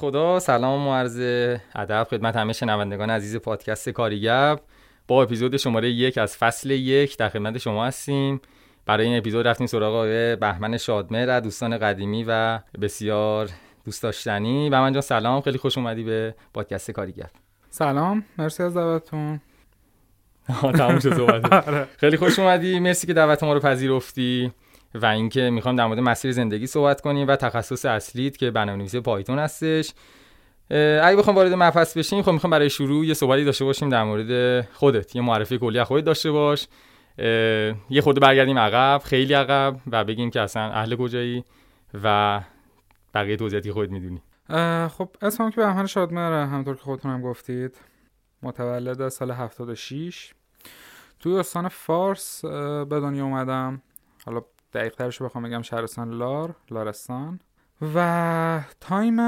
خدا. سلام و عرض ادب خدمت همه شنوندگان عزیز پادکست کاریگب. با اپیزود شماره یک از فصل یک در خدمت شما هستیم. برای این اپیزود رفتیم سراغ آقای بهمن شادمهر دوستان قدیمی و بسیار دوست داشتنی. و من جان سلام. خیلی خوش اومدی به پادکست کاریگب. سلام. مرسی از دعوتتون. تموم شد آره. خیلی خوش اومدی. مرسی که دعوت ما رو پذیرفتی. و اینکه می‌خوام در مورد مسیر زندگی صحبت کنیم و تخصص اصلیت که برنامه‌نویسی پایتون هستش. اگه بخوام وارد مبحث بشیم خب می‌خوام برای شروع یه صحبتی داشته باشیم در مورد خودت. یه معرفی کلی خودت داشته باش. یه خورده برگردیم عقب خیلی عقب و بگیم که اصلا اهل کجایی و بقیه توضیحاتی خودت می‌دونی. خب اسمم که بهمن شادمهره همطور که خودتون هم گفتید متولد سال 76 توی استان فارس به دنیا اومدم. حالا دقیق ترش بخوام بگم شهرستان لار لارستان. و time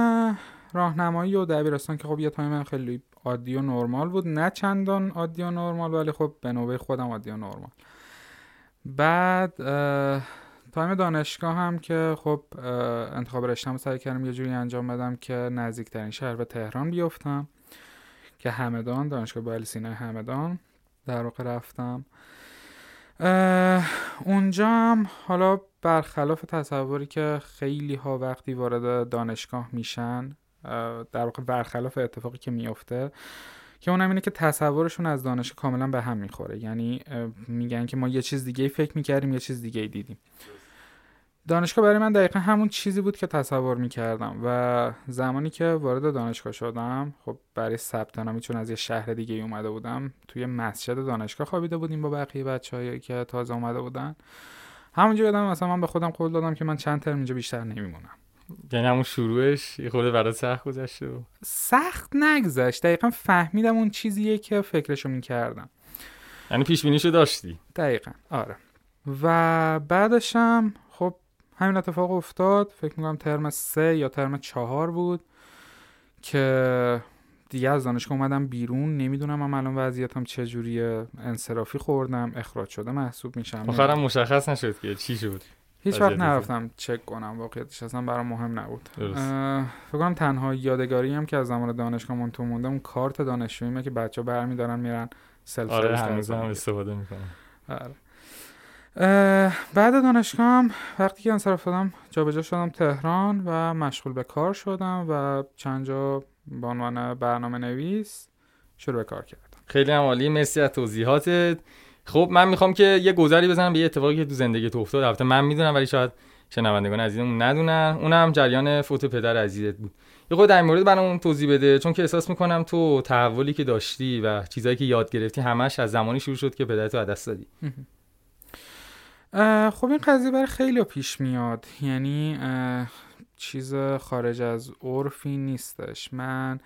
راهنمایی و دبیرستان که خب یه time خیلی عادی و نرمال بود. نه چندان عادی و نرمال ولی خب به نوبه خودم عادی و نرمال. بعد time دانشگاه هم که خب انتخاب رشتم سعی کردم یه جوری انجام بدم که نزدیکترین شهر به تهران بیفتم که همدان دانشگاه بوعلی سینای همدان در واقع رفتم. اونجا هم حالا برخلاف تصوری که خیلی ها وقتی وارد دانشگاه میشن در واقع برخلاف اتفاقی که میفته که اونم اینه که تصورشون از دانشگاه کاملا به هم می‌خوره. یعنی میگن که ما یه چیز دیگه فکر می‌کردیم یه چیز دیگه دیدیم. دانشگاه برای من دقیقا همون چیزی بود که تصور می‌کردم و زمانی که وارد دانشگاه شدم خب برای ثبت نامی چون از یه شهر دیگه اومده بودم توی مسجد دانشگاه خوابیده بودیم با بقیه بچه‌هایی که تازه اومده بودن. همونجا یادم مثلا من به خودم قول دادم که من چند ترم اینجا بیشتر نمیمونم. یعنی همون شروعش یه خورده برای سخت گذشته سخت نگذشت. دقیقا فهمیدم اون چیزیه که فکرشو می‌کردم. یعنی پیش بینیشو داشتی؟ دقیقا. آره. و بعدشم همین اتفاق افتاد. فکر می‌کنم ترم سه یا ترم چهار بود که دیگه از دانشگاه اومدم بیرون. نمی‌دونم من الان وضعیتم چجوریه انصرافی خوردم. اخراج شده. محسوب میشم. آخرم مشخص نشد که چی شد. هیچ وقت نرفتم چک کنم. واقعیتش اصلا برام مهم نبود. فکر کنم تنها یادگاری هم که از زمان دانشگاه من تو مونده اون کارت دانشجویی که بچه برمیدارن میرن سلف آره هم استفاده می‌کنن. آره. بعد دانشگاه هم وقتی که انصراف دادم جابجا شدم تهران و مشغول به کار شدم و چند جا به عنوان برنامه نویس شروع به کار کردم. خیلی هم عالی مرسی از توضیحاتت خب من می‌خوام که یه گذری بزنم به یه اتفاقی که تو زندگی تو افتاد. البته من می‌دونم ولی شاید شنوندگان عزیزمون ندونن. اونم جریان فوت پدر عزیزت بود. یه خود در مورد برامون توضیح بده چون که احساس می‌کنم تو تحولی که داشتی و چیزایی که یاد گرفتی همش از زمانی شروع شد که پدرتو از دست دادی. خب این قضیه برای خیلی پیش میاد. یعنی چیز خارج از عرفی نیستش. من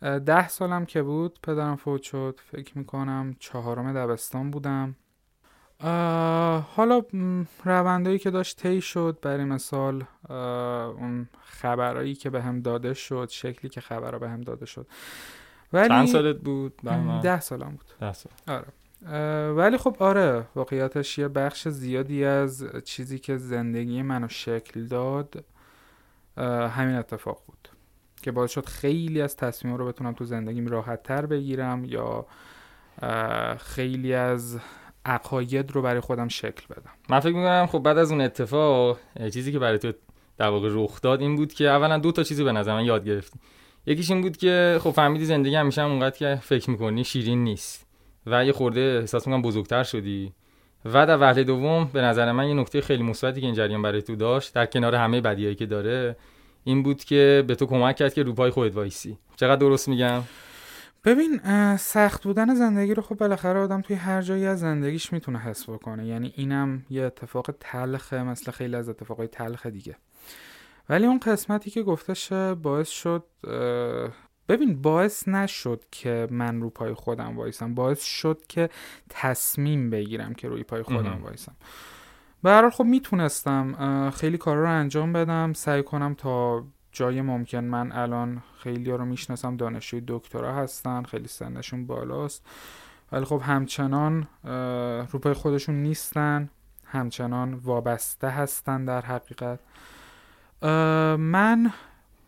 ده سالم که بود پدرم فوت شد. فکر می‌کنم چهارم دبستان بودم. حالا روندایی که داشت طی شد. برای مثال اون خبرایی که به هم داده شد شکلی که خبرها به هم داده شد. ولی چند سالت بود؟ ده سالم بود. ده سال. آره. ولی خب آره واقعیتش یه بخش زیادی از چیزی که زندگی منو شکل داد همین اتفاق بود که باعث شد خیلی از تصمیم رو بتونم تو زندگیم راحت تر بگیرم یا خیلی از عقاید رو برای خودم شکل بدم. من فکر می‌کنم خب بعد از اون اتفاق چیزی که برای تو در واقع رخ داد این بود که اولا دو تا چیزی به نظر من یاد گرفتی. یکیش این بود که خب فهمیدی زندگی همیشه هم اونقدر که فکر می‌کنی شیرین نیست. و یه خورده احساس می‌کنم بزرگتر شدی. و در وهله دوم به نظر من یه نکته خیلی مثبتی که این جریان برای تو داشت در کنار همه بدیایی که داره این بود که به تو کمک کرد که رو پای خودت وایسی. چقدر درست میگم؟ ببین سخت بودن زندگی رو خب بالاخره آدم توی هر جایی از زندگیش می‌تونه حس بکنه. یعنی اینم یه اتفاق تلخه مثل خیلی از اتفاقای تلخ دیگه. ولی اون قسمتی که گفتش باعث شد ببین باعث نشد که من رو پای خودم وایسم. باعث شد که تصمیم بگیرم که روی پای خودم وایسم. به خب می‌تونستم خیلی کارا رو انجام بدم. سعی کنم تا جای ممکن من الان خیلی رو می‌شناسم. دانشجوی دکترا هستن. خیلی سنشون بالاست. ولی خب همچنان روپای خودشون نیستن. همچنان وابسته هستن در حقیقت. من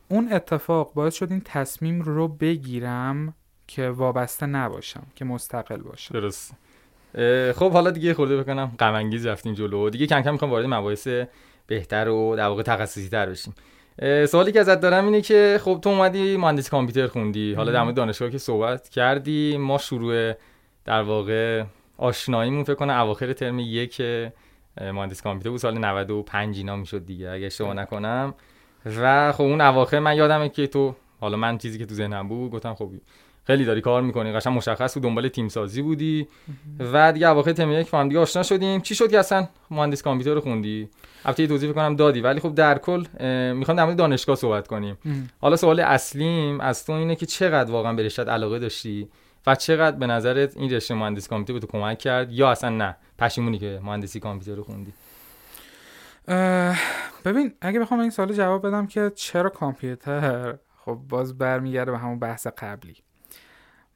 اون اتفاق باعث شد این تصمیم رو بگیرم که وابسته نباشم که مستقل باشم. درست خب حالا دیگه خورده بکنم غم انگیز رفتیم جلو. دیگه کم کم می‌خوام وارد مباحث بهتر و در واقع تخصصی تر بشیم. سوالی که ازت دارم اینه که خب تو اومدی مهندسی کامپیوتر خوندی. حالا در مورد دانشگاه که صحبت کردی ما شروع در واقع آشناییمون فکر کنم اواخر ترم یک مهندسی کامپیوتر بود. سال 95 اینا می‌شد دیگه. اگه اشتباه نکنم. و خب اون اواخر من یادمه که تو حالا من چیزی که تو ذهنم بود گفتم خب خیلی داری کار می‌کنی قشنگ مشخص بود دنبال تیم سازی بودی و دیگه اواخر ترم یک با دیگه آشنا شدیم. چی شد که اصلا مهندس کامپیوتر رو خوندی؟ البته توضیح کنم دادی ولی خب در کل می‌خوام در مورد دانشگاه صحبت کنیم. حالا سوال اصلیم از تو اینه که چقدر واقعا به رشته علاقه داشتی و چقدر به نظرت این رشته مهندسی کامپیوتر به تو کمک کرد یا اصلا نه پشیمونی که مهندسی کامپیوتر رو خوندی؟ ببین اگه بخوام این سوال جواب بدم که چرا کامپیوتر؟ خب باز برمیگرده به همون بحث قبلی.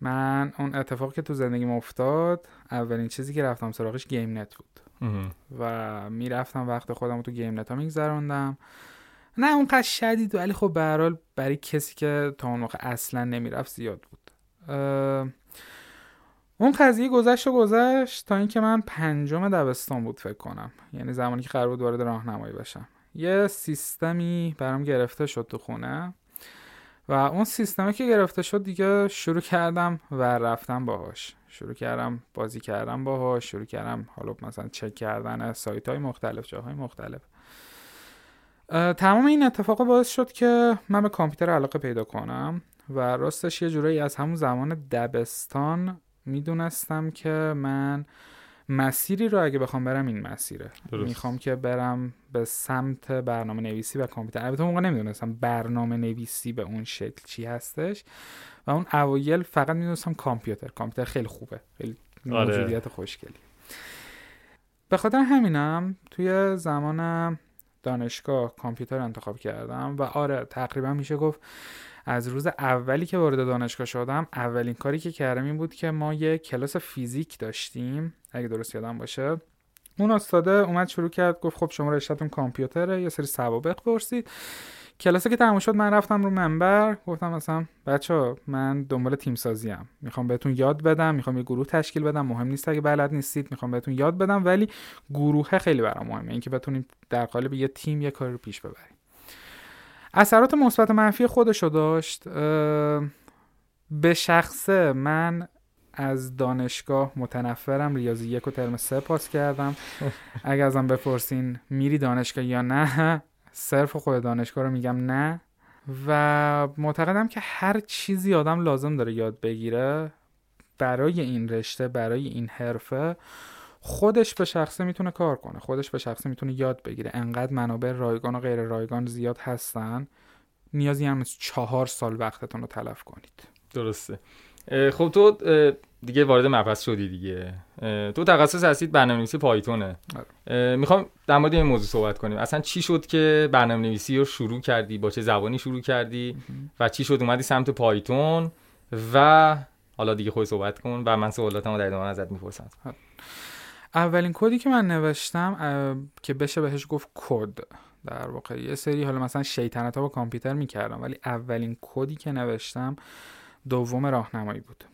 من اون اتفاق که تو زندگیم افتاد اولین چیزی که رفتم سراغش game net بود. و می‌رفتم وقت خودم رو تو game net ها میگذروندم. نه اونقدر شدید ولی خب به برای کسی که تا اون موقع اصلا نمی‌رفت زیاد بود. اون قضیه گذشت و گذشت تا اینکه من پنجم دبستان بود فکر کنم. یعنی زمانی که قرار بود وارد راهنمایی بشم. یه سیستمی برام گرفته شد تو خونه و اون سیستمی که گرفته شد دیگه شروع کردم و رفتم باهاش. شروع کردم بازی کردم باهاش شروع کردم حالا مثلا چک کردن سایت های مختلف جاهای مختلف. تمام این اتفاق باعث شد که من به کامپیوتر علاقه پیدا کنم و راستش یه جورایی از همون زمان دبستان می‌دونستم که من مسیری رو اگه بخوام برم این مسیره. درست. می‌خوام که برم به سمت برنامه نویسی و کامپیوتر. البته موقع نمی‌دونستم برنامه نویسی به اون شکل چی هستش. و اون اوایل فقط می‌دونستم کامپیوتر. کامپیوتر خیلی خوبه. خیلی آره. موجودیت خوشگلی. به خاطر همینم توی زمان دانشگاه کامپیوتر انتخاب کردم و آره تقریبا میشه گفت از روز اولی که وارد دانشگاه شدم اولین کاری که کردم این بود که ما یه کلاس فیزیک داشتیم اگه درست یادم باشه. اون استاده اومد شروع کرد گفت خب شما رشتهتون کامپیوتره یه سری سوابق پرسید کلاسی که تموم شد من رفتم رو منبر گفتم مثلا بچه من دنبال تیم سازیم می‌خوام بهتون یاد بدم می‌خوام یه گروه تشکیل بدم. مهم نیست اگه بلد نیستید می‌خوام بهتون یاد بدم. ولی گروه خیلی برام مهمه. اینکه بتونیم در قالب یه تیم یه کاری رو پیش ببریم. اثرات مثبت منفی خودشو داشت به شخصه من از دانشگاه متنفرم ریاضی یک و ترم سه پاس کردم. اگر ازم بپرسین میری دانشگاه یا نه صرف خود دانشگاه رو میگم نه. و معتقدم که هر چیزی آدم لازم داره یاد بگیره برای این رشته برای این حرفه. خودش به شخصه می‌تونه کار کنه. خودش به شخصه می‌تونه یاد بگیره. انقدر منابع رایگان و غیر رایگان زیاد هستن نیازی هم از چهار سال وقتتون رو تلف کنید. درسته. خب تو دیگه وارد مبحث شدی دیگه. تو تخصص هستید برنامه نویسی پایتونه. آره. می‌خوام در مورد این موضوع صحبت کنیم. اصلا چی شد که برنامه نویسی رو شروع کردی؟ با چه زبانی شروع کردی؟ و چی شد؟ اومدی سمت پایتون؟ و حالا دیگه خود صحبت کن و من سوالاتمو در ادامه ازت می‌پرسم. آره. اولین کدی که من نوشتم که بشه بهش گفت کد. در واقع یه سری حالا مثلا شیطنت ها با کامپیوتر می‌کردم ولی اولین کدی که نوشتم دوم راهنمایی بود.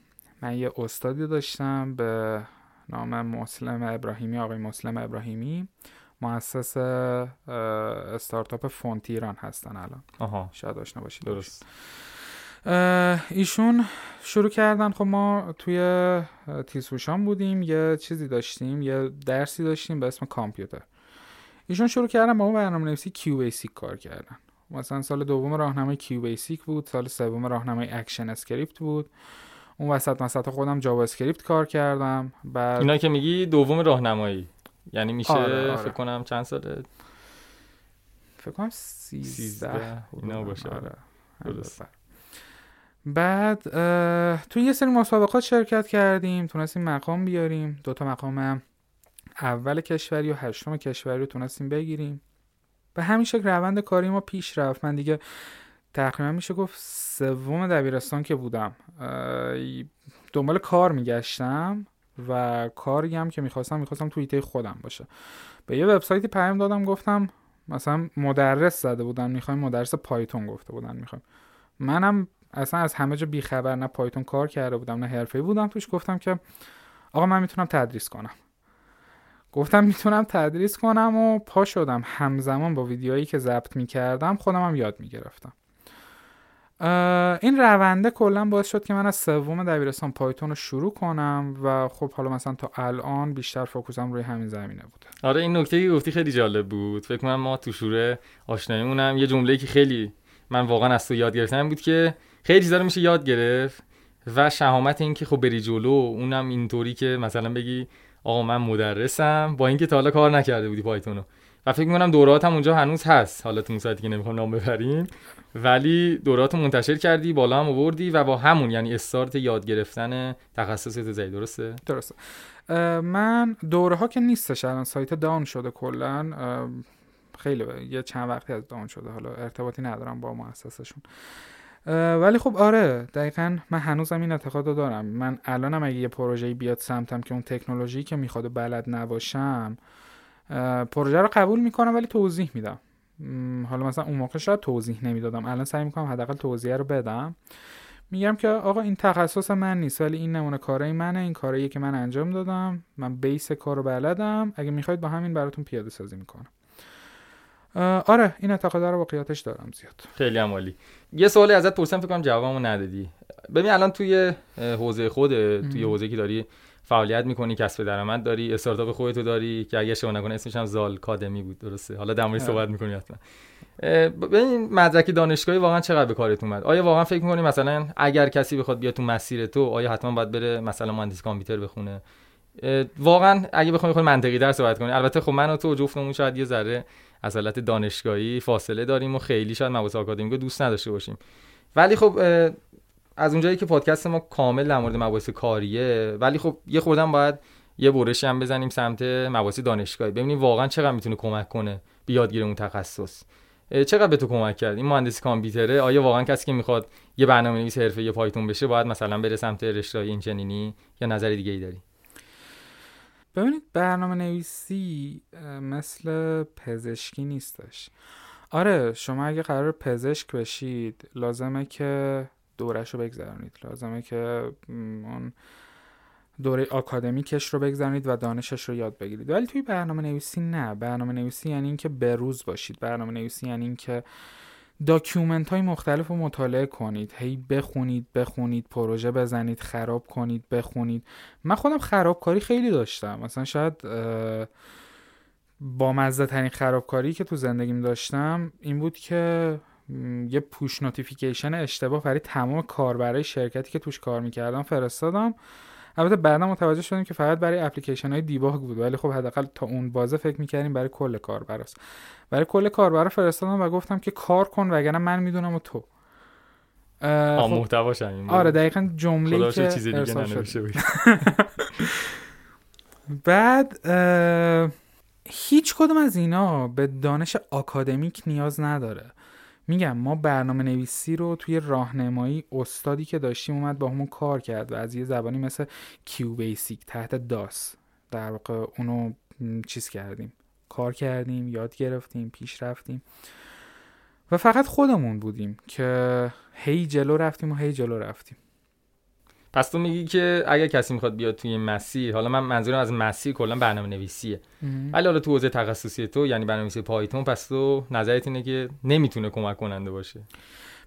من یه استادی داشتم به نام مسلم ابراهیمی آقای مسلم ابراهیمی. مؤسس استارتاپ فونت ایران هستن الان. آها. شاید آشنا باشید. درست. ایشون شروع کردن خب ما توی تیزهوشان بودیم یه چیزی داشتیم یه درسی داشتیم به اسم کامپیوتر. ایشون شروع کردن با اون برنامه نویسی کیو بیسیک کار کردن. مثلا سال دوم راهنمایی QBasic بود سال سوم راهنمایی ActionScript بود. اون وسط وسط خودم JavaScript کار کردم. بعد اینا که میگی دوم راهنمایی. یعنی میشه آره، آره. فکر کنم چند ساله فکر کنم 13 اینا باشه. آره. بعد توی یه سری مسابقات شرکت کردیم تونستیم مقام بیاریم. دوتا مقام اول کشوری و هشتم کشوری رو تونستیم بگیریم. به همین شکل روند کاری ما پیش رفت. من دیگه تقریبا میشه گفت سوم دبیرستان که بودم. دنبال کار میگشتم و کاری هم که می‌خواستم می‌خواستم توی خودم باشه. به یه وبسایتی پیام دادم گفتم مثلا مدرس زده بودن می‌خوایم مدرس پایتون گفته بودن می‌خوایم. منم اصلا از همه جا بیخبر نه پایتون کار کرده بودم نه حرفه‌ای بودم. توش گفتم که آقا من می‌تونم تدریس کنم. گفتم می‌تونم تدریس کنم و پا شدم. همزمان با ویدیوهایی که ضبط می‌کردم خودم هم یاد می‌گرفتم. این رونده کلا باعث شد که من از سوم دبیرستان پایتون رو شروع کنم و خب حالا مثلا تا الان بیشتر فوکوسم روی همین زمینه بوده آره این نکته که گفتی خیلی جالب بود. فکر کنم ما تو شوره آشناییمونم. یه جمله که خیلی من واقعا از تو یاد گرفتم بود که خیلی چیزا میشه یاد گرفت و شهامت این که خب بری جلو اونم اینطوری که مثلا بگی آقا من مدرسم با اینکه تا حالا کار نکرده بودی پایتونو. و فکر می‌کنم دورات هم اونجا هنوز هست. حالا تو سایتی که نمی‌خوام نام ببریم. ولی دورات منتشر کردی بالا هم آوردی و با همون یعنی استارت یاد گرفتن تخصص زی درسته؟ درسته. من دوره ها که نیستش الان. سایت داون شده کلا. خیلی یه چند وقتی از داون شده. حالا ارتباطی ندارم با مؤسسشون. ولی خب آره دقیقا من هنوزم این اعتقاد رو دارم. من الانم اگه یه پروژه بیاد سمتم که اون تکنولوژی که می‌خواد بلد نباشم پروژه رو قبول می‌کنم ولی توضیح میدم. حالا مثلا اون موقع شاید توضیح نمی‌دادم. الان سعی می‌کنم حداقل توضیح رو بدم. میگم که آقا این تخصص من نیست ولی این نمونه کارای منه این کارایی که من انجام دادم من بیس کار رو بلدم. اگه می‌خواید با همین براتون پیاده سازی می‌کنم. آره این اعتقاد رو واقعیتش دارم زیاد. خیلی عمالی یه سوالی ازت پرسیدم فکر کنم جوابمو ندادی. ببین الان توی حوزه خود توی حوزه که داری فعالیت می‌کنی کسب درآمد داری استارتاپ خودتو داری که اگه شما نکنه اسمش هم زال کادمی بود درسته؟ حالا در. صحبت می‌کنی حتما. ببین مدرک دانشگاهی واقعا چقدر به کارت اومد؟ آیا واقعا فکر می‌کنی مثلا اگر کسی بخواد بیاد تو مسیر تو آیا حتما باید بره مثلا مهندسی کامپیوتر بخونه؟ واقعا اگه بخوام خود منطقی در صحبت کنی. البته خب من و تو جفتمون شاید یه ذره از حالت دانشگاهی فاصله داریم و خیلی شاید مباحث آکادمیکو دوست نداشته باشیم. ولی خب از اونجایی که پادکست ما کامل در مورد مباحث کاریه ولی خب یه خوردم باید یه برشی هم بزنیم سمت مباحث دانشگاهی. ببینیم واقعا چقدر می‌تونه کمک کنه به یادگیری اون تخصص چقدر به تو کمک کرد؟ این مهندسی کامپیوتره آیا واقعا کسی که می‌خواد یه برنامه نویس حرفه یه پایتون بشه باید مثلا بره سمت رشته این چنینی یا نظر دیگه ای داری؟ ببینید برنامه نویسی مثل پزشکی نیستش. آره شما اگه قرار پزشک بشید لازمه که دوره‌ش رو بگذرونید لازمه که اون دوره آکادمیکش رو بگذرونید و دانشش رو یاد بگیرید. ولی توی برنامه نویسی نه. برنامه نویسی یعنی اینکه بروز باشید. برنامه نویسی یعنی اینکه document های مختلف رو مطالعه کنید. هی بخونید بخونید پروژه بزنید خراب کنید بخونید. من خودم خرابکاری خیلی داشتم. مثلا شاید با مزه ترین خرابکاری که تو زندگیم داشتم این بود که یه push notification اشتباه برای تمام کاربرای شرکتی که توش کار می‌کردم فرستادم. البته بعدا متوجه شدیم که فقط برای اپلیکیشن های debug بود ولی خب حداقل تا اون بازه فکر می‌کردیم برای کل کاربراست برای کل کاربر فرستادم و گفتم که کار کن وگرنه من می‌دونم و تو. خب. محتواش آره دقیقا جمله که چیز دیگه بعد هیچ کدوم از اینا به دانش آکادمیک نیاز نداره. میگم ما برنامه نویسی رو توی راهنمایی استادی که داشتیم اومد با همون کار کرد و از یه زبانی مثل کیو بیسیک تحت داس. در واقع اونو چیز کردیم. کار کردیم یاد گرفتیم پیش رفتیم. و فقط خودمون بودیم که هی جلو رفتیم و هی جلو رفتیم. پس تو میگی که اگر کسی می‌خواد بیاد توی مسیر حالا من منظورم از مسیر کلا برنامه نویسیه ولی حالا تو حوزه تخصصی تو یعنی برنامه نویسی پایتون پس تو نظرت اینه که نمی‌تونه کمک کننده باشه.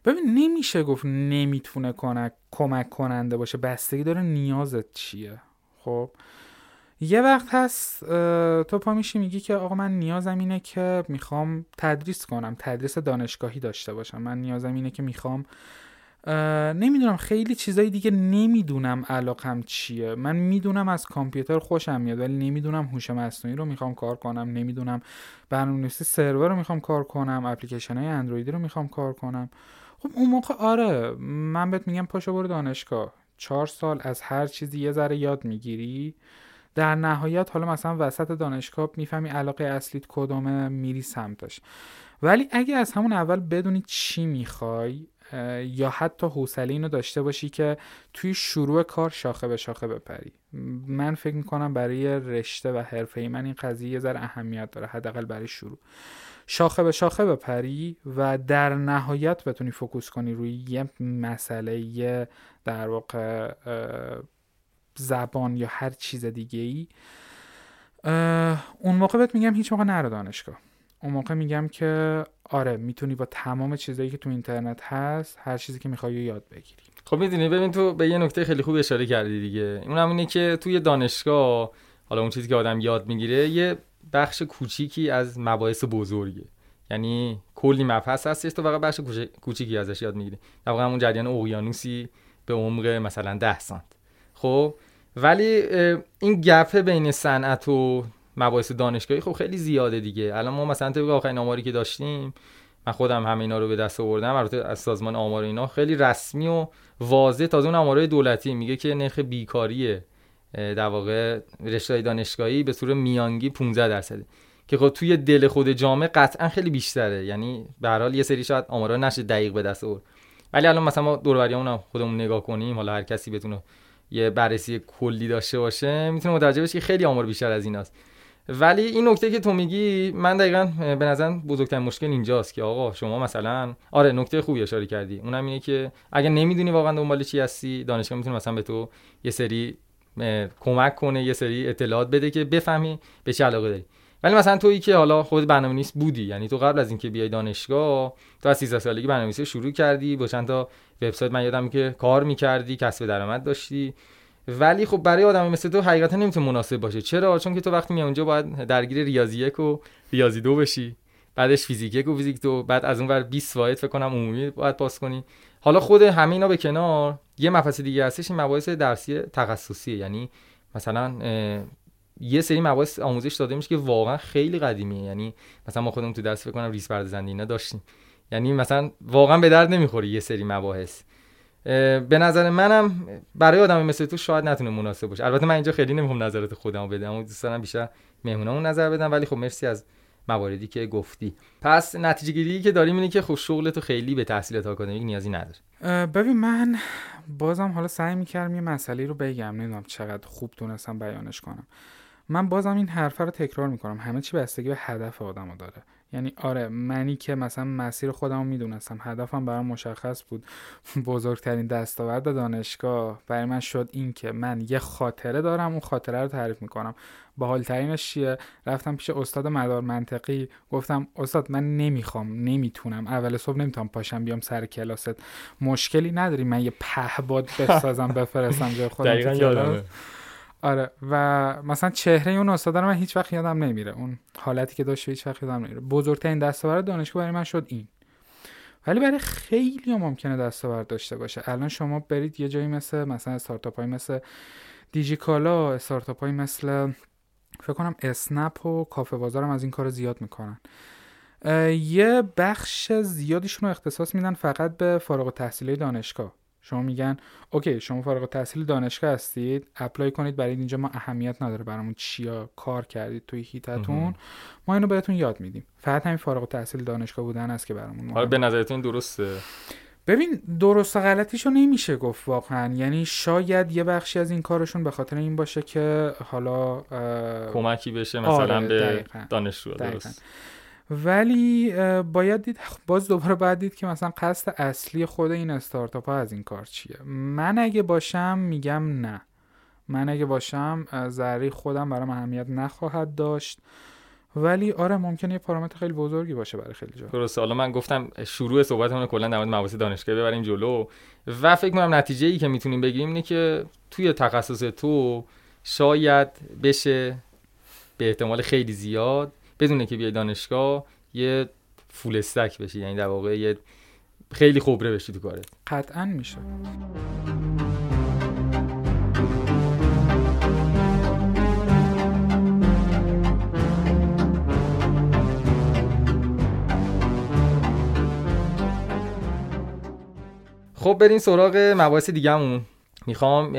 ببین نمیشه گفت نمی‌تونه کمک کننده باشه. بستگی داره نیازت چیه. خب؟ یه وقت هست تو پا میشی میگی که آقا من نیازم اینه که می‌خوام تدریس کنم تدریس دانشگاهی داشته باشم. من نیازم اینه که می‌خوام نمی‌دونم خیلی چیزای دیگه نمی‌دونم علاقم چیه. من می‌دونم از کامپیوتر خوشم میاد ولی نمی‌دونم هوش مصنوعی رو می‌خوام کار کنم. نمی‌دونم برنامه‌نویسی سرور رو می‌خوام کار کنم. اپلیکیشن های اندرویدی رو می‌خوام کار کنم. خب اون موقع آره من بهت میگم پاشو برو دانشگاه. چهار سال از هر چیزی یه ذره یاد می‌گیری. در نهایت حالا مثلا وسط دانشگاه می‌فهمی علاقه اصلیت کدومه میری سمتش. ولی اگه از همون اول بدونی چی می‌خوای یا حتی حوصله اینو داشته باشی که توی شروع کار شاخه به شاخه بپری. من فکر می‌کنم برای رشته و حرفه ای من این قضیه یه ذره اهمیت داره حداقل برای شروع. شاخه به شاخه بپری و در نهایت بتونی فوکوس کنی روی یه مسئله در واقع زبان یا هر چیز دیگه ای اون موقع بهت میگم هیچ موقع نرو دانشگاه. اون موقع میگم که آره می‌تونی با تمام چیزایی که تو اینترنت هست هر چیزی که می‌خوای یاد بگیری. خب می‌دونی ببین تو به یه نکته خیلی خوب اشاره کردی دیگه. اون هم اینه که توی دانشگاه حالا اون چیزی که آدم یاد می‌گیره یه بخش کوچیکی از مباحث بزرگه. یعنی کلی مبحث هستش تو فقط بخش کوچیکی ازش یاد می‌گیری. در واقع همون جریان اقیانوسی به عمق مثلا 10 سانت. خب ولی این گپه بین صنعت و مباحث دانشگاهی خب خیلی زیاده دیگه. الان ما مثلا طبق آخرین آماری که داشتیم من خودم همه اینا رو به دست آوردم البته از سازمان آمار اینا خیلی رسمی و واضح. تازه اون آمارای دولتی میگه که نرخ بیکاری در واقع رشته دانشگاهی به صورت میانگی 15 درصده. که خب توی دل خود جامعه قطعا خیلی بیشتره. یعنی به هر حال یه سری شاید آمارا نشه دقیق به دست آورد. ولی الان مثلا ما دور خودمون نگاه کنیم حالا هر کسی بتونه یه بررسی کلی داشته باشه می‌تونه متوجه بشه که خیلی آمار بیشتر از ایناست. ولی این نکته که تو میگی من دقیقا به نظر بزرگترین مشکل اینجاست که آقا شما مثلا آره نکته خوبی اشاره کردی. اونم اینه که اگر نمی‌دونی واقعا دنبال چی هستی دانشگاه می‌تونه مثلا به تو یه سری کمک کنه یه سری اطلاعات بده که بفهمی به چه علاقه داری. ولی مثلا تویی که حالا خود برنامه‌نویس بودی یعنی تو قبل از اینکه بیای دانشگاه تو از 13 سالگی برنامه‌نویسی شروع کردی با چند تا وبسایت من یادم که کار می‌کردی کسب درآمد داشتی. ولی خب برای آدمی مثل تو حقیقتا نمی‌تونه مناسب باشه. چرا؟ چون که تو وقتی می اونجا باید درگیر ریاضی یک و ریاضی دو بشی. بعدش فیزیک یک و فیزیک دو. بعد از اون ور 20 واحد فکر کنم عمومی باید پاس کنی. حالا خود همه اینا به کنار. یه مبحث دیگه هستش این مباحث درسی تخصصی یعنی مثلا یه سری مباحث آموزش داده میشه که واقعا خیلی قدیمیه. یعنی مثلا ما خودمون تو درس فکر کنم ریس پردازنده اینا داشتیم. یعنی مثلا واقعا به درد نمی‌خوره یه سری مباحث. به نظر منم برای آدم مثل تو شاید نتونه مناسب باشه. البته من اینجا خیلی نمی‌خوام نظرات خودمو بدم. دوست دارم بیشتر مهمونامون نظر بدم ولی خب مرسی از مواردی که گفتی. پس نتیجه گیری که داریم اینه که خب شغل تو خیلی به تحصیلات آکادمیک نیازی نداره. ببین من بازم حالا سعی می‌کردم یه مسئله رو بگم نمی‌دونم چقدر خوب تونستم بیانش کنم. من بازم این حرفه رو تکرار می‌کنم. همه چی بستگی به هدف آدمو داره. یعنی آره منی که مثلا مسیر خودم رو می‌دونستم هدفم برام مشخص بود. بزرگترین دستاورد دانشگاه برای من شد این که من یه خاطره دارم اون خاطره رو تعریف می‌کنم. باحالترینش چیه؟ رفتم پیش استاد مدار منطقی گفتم استاد من نمی‌خوام نمی‌تونم. اول صبح نمی‌تونم پاشم بیام سر کلاست. مشکلی نداری من یه پهباد بسازم بفرستم جای خودم آره. و مثلا چهره اون استاد رو من هیچ وقت یادم نمیره. اون حالتی که داشت هیچ وقت یادم نمیره. بزرگترین دستاورد دانشگاه برای من شد این. ولی برای خیلی ممکنه دستاورد داشته باشه. الان شما برید یه جایی مثل مثلا استارتاپ های مثل دیجیکالا استارتاپ های مثل فکر کنم اسنپ و کافه بازارم از این کار زیاد می‌کنن. یه بخش زیادیشون رو اختصاص میدن فقط به فارغ التحصیلی دانشگاه. شما میگن okay شما فارغ تحصیل دانشگاه هستید apply کنید برای اینجا ما اهمیت نداره برامون چیا کار کردید توی حیطه‌تون. ما اینو بهتون یاد میدیم. فقط همین فارغ تحصیل دانشگاه بودن است که برامون حالا به نظرتون درسته؟ ببین درست و غلطیشو نمیشه گفت واقعا. یعنی شاید یه بخشی از این کارشون به خاطر این باشه که حالا کمکی بشه مثلا آره به دانشجو درست. ولی باید دید باز دوباره باید دید که مثلا قصد اصلی خود این استارتاپ ها از این کار چیه. من اگه باشم میگم نه. من اگه باشم ذره خودم برام اهمیت نخواهد داشت. ولی آره ممکنه یه پارامتر خیلی بزرگی باشه برای خیلی جا. درسته. حالا من گفتم شروع صحبتمون کلا در مورد مباحث دانشگاهی ببریم جلو. و فکر کنم نتیجه ای که می‌تونیم بگیریم اینه که توی تخصص تو شاید بشه به احتمال خیلی زیاد بدونه که بیای دانشگاه یه فول استک بشی یعنی در واقع یه خیلی خبره بشی تو کارت. قطعا میشه. خب بریم سراغ مباحث دیگهمون. می‌خوام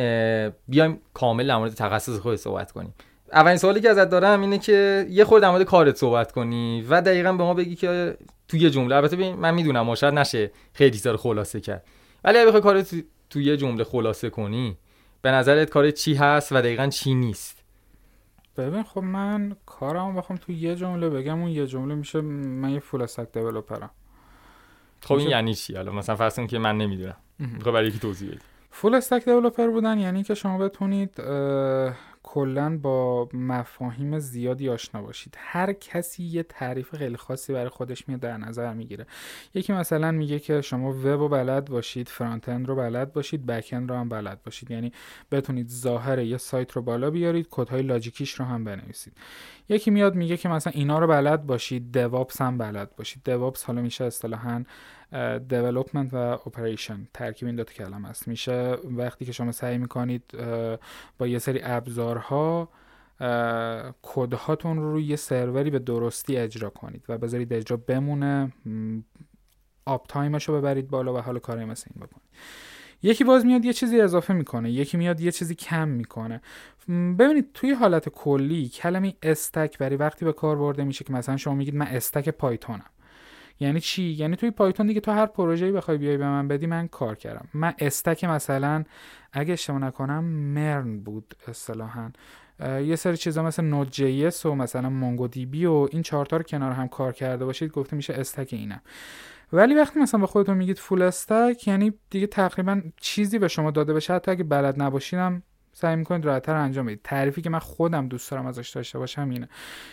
بیایم کامل در مورد تخصص خود صحبت کنیم. اولین سوالی که ازت دارم اینه که یه خورده در مورد کارت صحبت کنی و دقیقا به ما بگی که تو یه جمله البته ببین من می‌دونم شاید نشه خیلی چیزا خلاصه کرد. ولی اگه بخوای کارت تو یه جمله خلاصه کنی به نظرت کار چی هست و دقیقا چی نیست؟ ببین خب من کارم بخوام تو یه جمله بگم اون یه جمله میشه من یه فول استک دیولپرم خب این یعنی چی؟ حالا مثلا فرض که من نمی‌دونم. خب برای یکی توضیح بدی؟ فول استک دیولپر بودن یعنی که شما بتونید کلا با مفاهیم زیادی آشنا باشید. هر کسی یه تعریف خیلی خاصی برای خودش میاد در نظر می‌گیره. یکی مثلا میگه که شما وب رو بلد باشید فرانت اند رو بلد باشید بک اند رو هم بلد باشید. یعنی بتونید ظاهر یه سایت رو بالا بیارید کدهای لاجیکیش رو هم بنویسید. یکی میاد میگه که مثلا اینا رو بلد باشید دوابس هم بلد باشید. دوابس حالا میشه اصطلاحا development و operation ترکیب این دو تا کلمه است. میشه وقتی که شما سعی می‌کنید با یه سری ابزارها کدهاتون رو روی یه سروری به درستی اجرا کنید و بذارید اجرا بمونه uptime ش رو ببرید بالا و حالا کاری مثل این بکنید. یکی باز میاد یه چیزی اضافه می‌کنه یکی میاد یه چیزی کم می‌کنه. ببینید توی حالت کلی کلمه stack برای وقتی به کار برده میشه که مثلا شما میگید من stack پایتونم یعنی چی؟ یعنی توی پایتون دیگه تو هر پروژه‌ای بخوای بیای به من بدی من کار کردم. من stack مثلا اگه اشتباه نکنم MERN بود اصطلاحا. یه سری چیزا مثل Node.js و مثلا MongoDB و این چهار تا رو کنار هم کار کرده باشید گفته میشه stack اینم. ولی وقتی مثلا به خودتون میگید full stack یعنی دیگه تقریبا چیزی به شما داده بشه حتی اگه بلد نباشیدم سعی می‌کنید راحتتر انجام بدید. تعریفی که من خودم دوست دارم ازش داشته باشم اینه.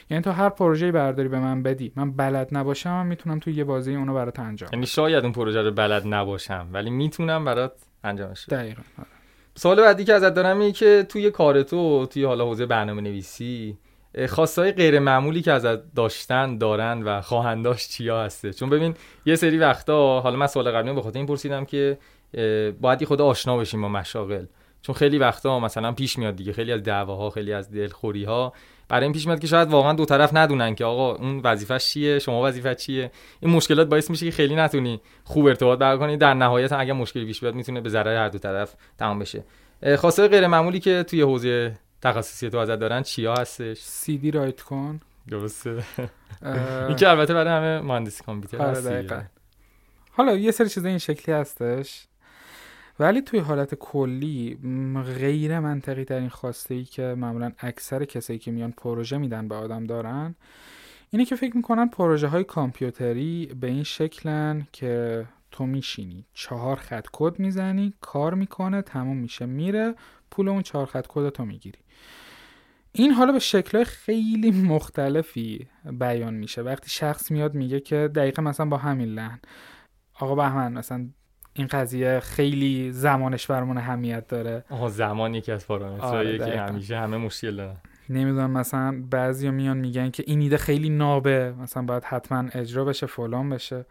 یعنی تو هر پروژه‌ای برداری به من بدی من بلد نباشم من می‌تونم تو یه بازی اونو برات انجام یعنی شاید اون پروژه رو بلد نباشم ولی می‌تونم برات انجامش بدم. دقیقاً آره. سوال بعدی که ازت دارم اینه که توی کار تو توی حالا حوزه برنامه نویسی خواستای غیر معمولی که ازت داشتن دارن و خواهند داشت چیا هسته چون ببین یه سری وقتا حالا من سوال قبلی به خاطر این پرسیدم که باید خود آشنا بشیم با مشاغل. چون خیلی وقتا مثلا پیش میاد دیگه خیلی از دعواها خیلی از دلخوری ها برای این پیش میاد که شاید واقعا دو طرف ندونن که آقا اون وظیفه چیه شما وظیفه چیه. این مشکلات باعث میشه که خیلی نتونی خوب ارتباط برقرار کنی. در نهایت اگه مشکلی پیش بیاد می‌تونه به ضرر هر دو طرف تمام بشه. خاصه غیر معمولی که توی حوزه تخصصی تو ازت دارن چیا هستش؟ سی دی رایت کن. درسته. این که البته برای همه مهندسی کامپیوتر آره حالا یه سری چیزا این شکلی هستش. ولی توی حالت کلی غیر منطقی ترین خواسته ای که معمولا اکثر کسایی که میان پروژه میدن به آدم دارن اینه که فکر می‌کنن پروژه های کامپیوتری به این شکلن که تو میشینی. چهار خط کد می‌زنی کار می‌کنه تموم میشه میره پول اون چهار خط کد تو می‌گیری. این حالا به شکلهای خیلی مختلفی بیان میشه. وقتی شخص میاد میگه که دقیقا مثلا با همین لحن. آقا بهمن مثلا این قضیه خیلی زمانش برمون اهمیت داره. آها زمانی که از پارامترهایی که همیشه همه مشکل دارن. نمی‌دونم مثلا بعضی میان میگن که این ایده خیلی نابه مثلا باید حتما اجرا بشه فلان بشه.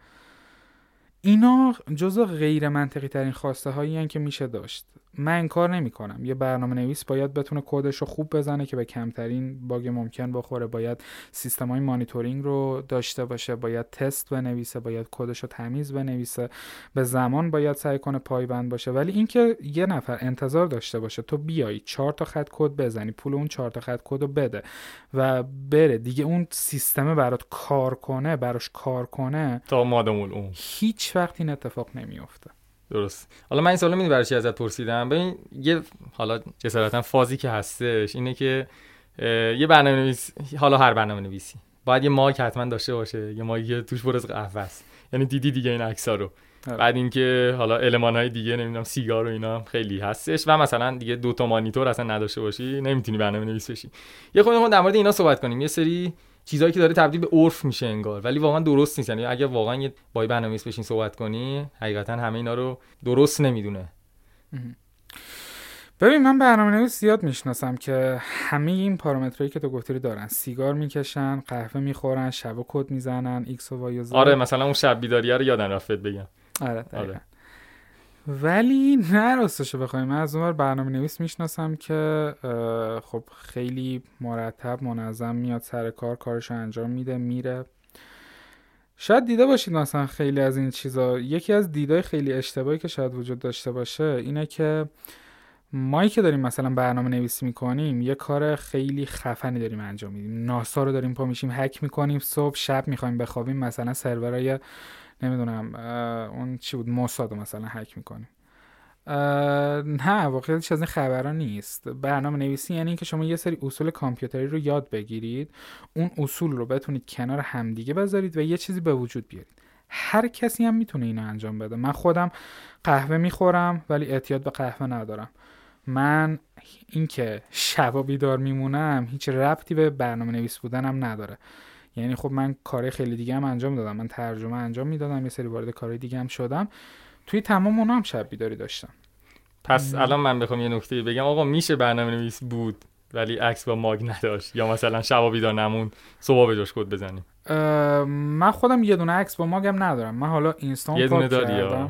اینا جزو غیر منطقی ترین خواسته هایی که میشه داشت. من این کار نمی کنم یه برنامه نویس باید بتونه کدش رو خوب بزنه که به کمترین باگ ممکن بخوره. باید سیستم های مانیتورینگ رو داشته باشه باید تست بنویسه باید کدش رو تمیز بنویسه. به زمان باید سعی کنه پایبند باشه. ولی اینکه یه نفر انتظار داشته باشه تو بیای چهار تا خط کد بزنی پول اون چهار تا خط کد رو بده و بره. دیگه اون سیستم برات کار کنه براش کار کنه تا مادمول اون. هیچ وقت این اتفاق نمیافته. درست. حالا من این سوالو می‌دونی برای چی ازت پرسیدم؟ ببین یه حالا جسارتا فازی که هستش اینه که یه برنامه نویس حالا هر برنامه نویسی باید یه مایک حتما داشته باشه یه مایک که توش پر از قهوه است. یعنی دیدی دیگه این عکس‌ها رو. آره. بعد اینکه حالا المان های دیگه نمی‌دونم سیگار و اینا خیلی هستش و مثلا دیگه دو تا مانیتور اصلا نداشته باشی نمی‌تونی برنامه نویس بشی یه خود در مورد اینا صحبت کنیم. یه سری چیزایی که داره تبدیل به عرف میشه انگار. ولی واقعا درست نیست. یعنی اگه واقعا یه بای برنامه‌نویس بشین صحبت کنی حقیقتا همه اینا رو درست نمی‌دونه. ببین من برنامه نویس زیاد می‌شناسم که همه این پارامترهایی که تو گفتی رو دارن. سیگار می‌کشن قهوه می‌خورن شبو کد می‌زنن X و Y آره مثلا اون شب بیداریه رو یادم رفت بگم. آره, آره. ولی نه راستشو بخوایم. من از اونور برنامه نویس می‌شناسم که خب خیلی مرتب منظم میاد سر کار کارش انجام میده میره. شاید دیده باشید مثلا خیلی از این چیزا. یکی از دیدای خیلی اشتباهی که شاید وجود داشته باشه اینه که مایی که داریم مثلا برنامه نویسی می‌کنیم یه کار خیلی خفنی داریم انجام میدیم. ناسا رو داریم پا میشیم هک می‌کنیم صبح شب می‌خوایم بخوابیم مثلا سرورای نمی‌دونم اون چی بود موساد مثلا هک می‌کنیم. نه واقعیتش از این خبرها نیست. برنامه نویسی یعنی اینکه شما یه سری اصول کامپیوتری رو یاد بگیرید اون اصول رو بتونید کنار همدیگه بذارید و یه چیزی به وجود بیارید. هر کسی هم می‌تونه اینو انجام بده. من خودم قهوه می‌خورم ولی اعتیاد به قهوه ندارم. من اینکه شبا بیدار میمونم هیچ ربطی به برنامه نویس بودنم نداره. یعنی خب من کار خیلی دیگه هم انجام دادم. من ترجمه انجام می‌دادم یه سری وارد کارهای دیگه هم شدم. توی تمام اونا هم شب بیداری داشتم. پس الان من بخوام یه نکته بگم. آقا میشه برنامه نویس بود ولی عکس با ماگ نداشت؟ یا مثلا شبا بیدار نمون صبح به جاش کد بزنیم؟ من خودم یه دونه عکس با ماگم ندارم. من حالا اینستام یه دونه داری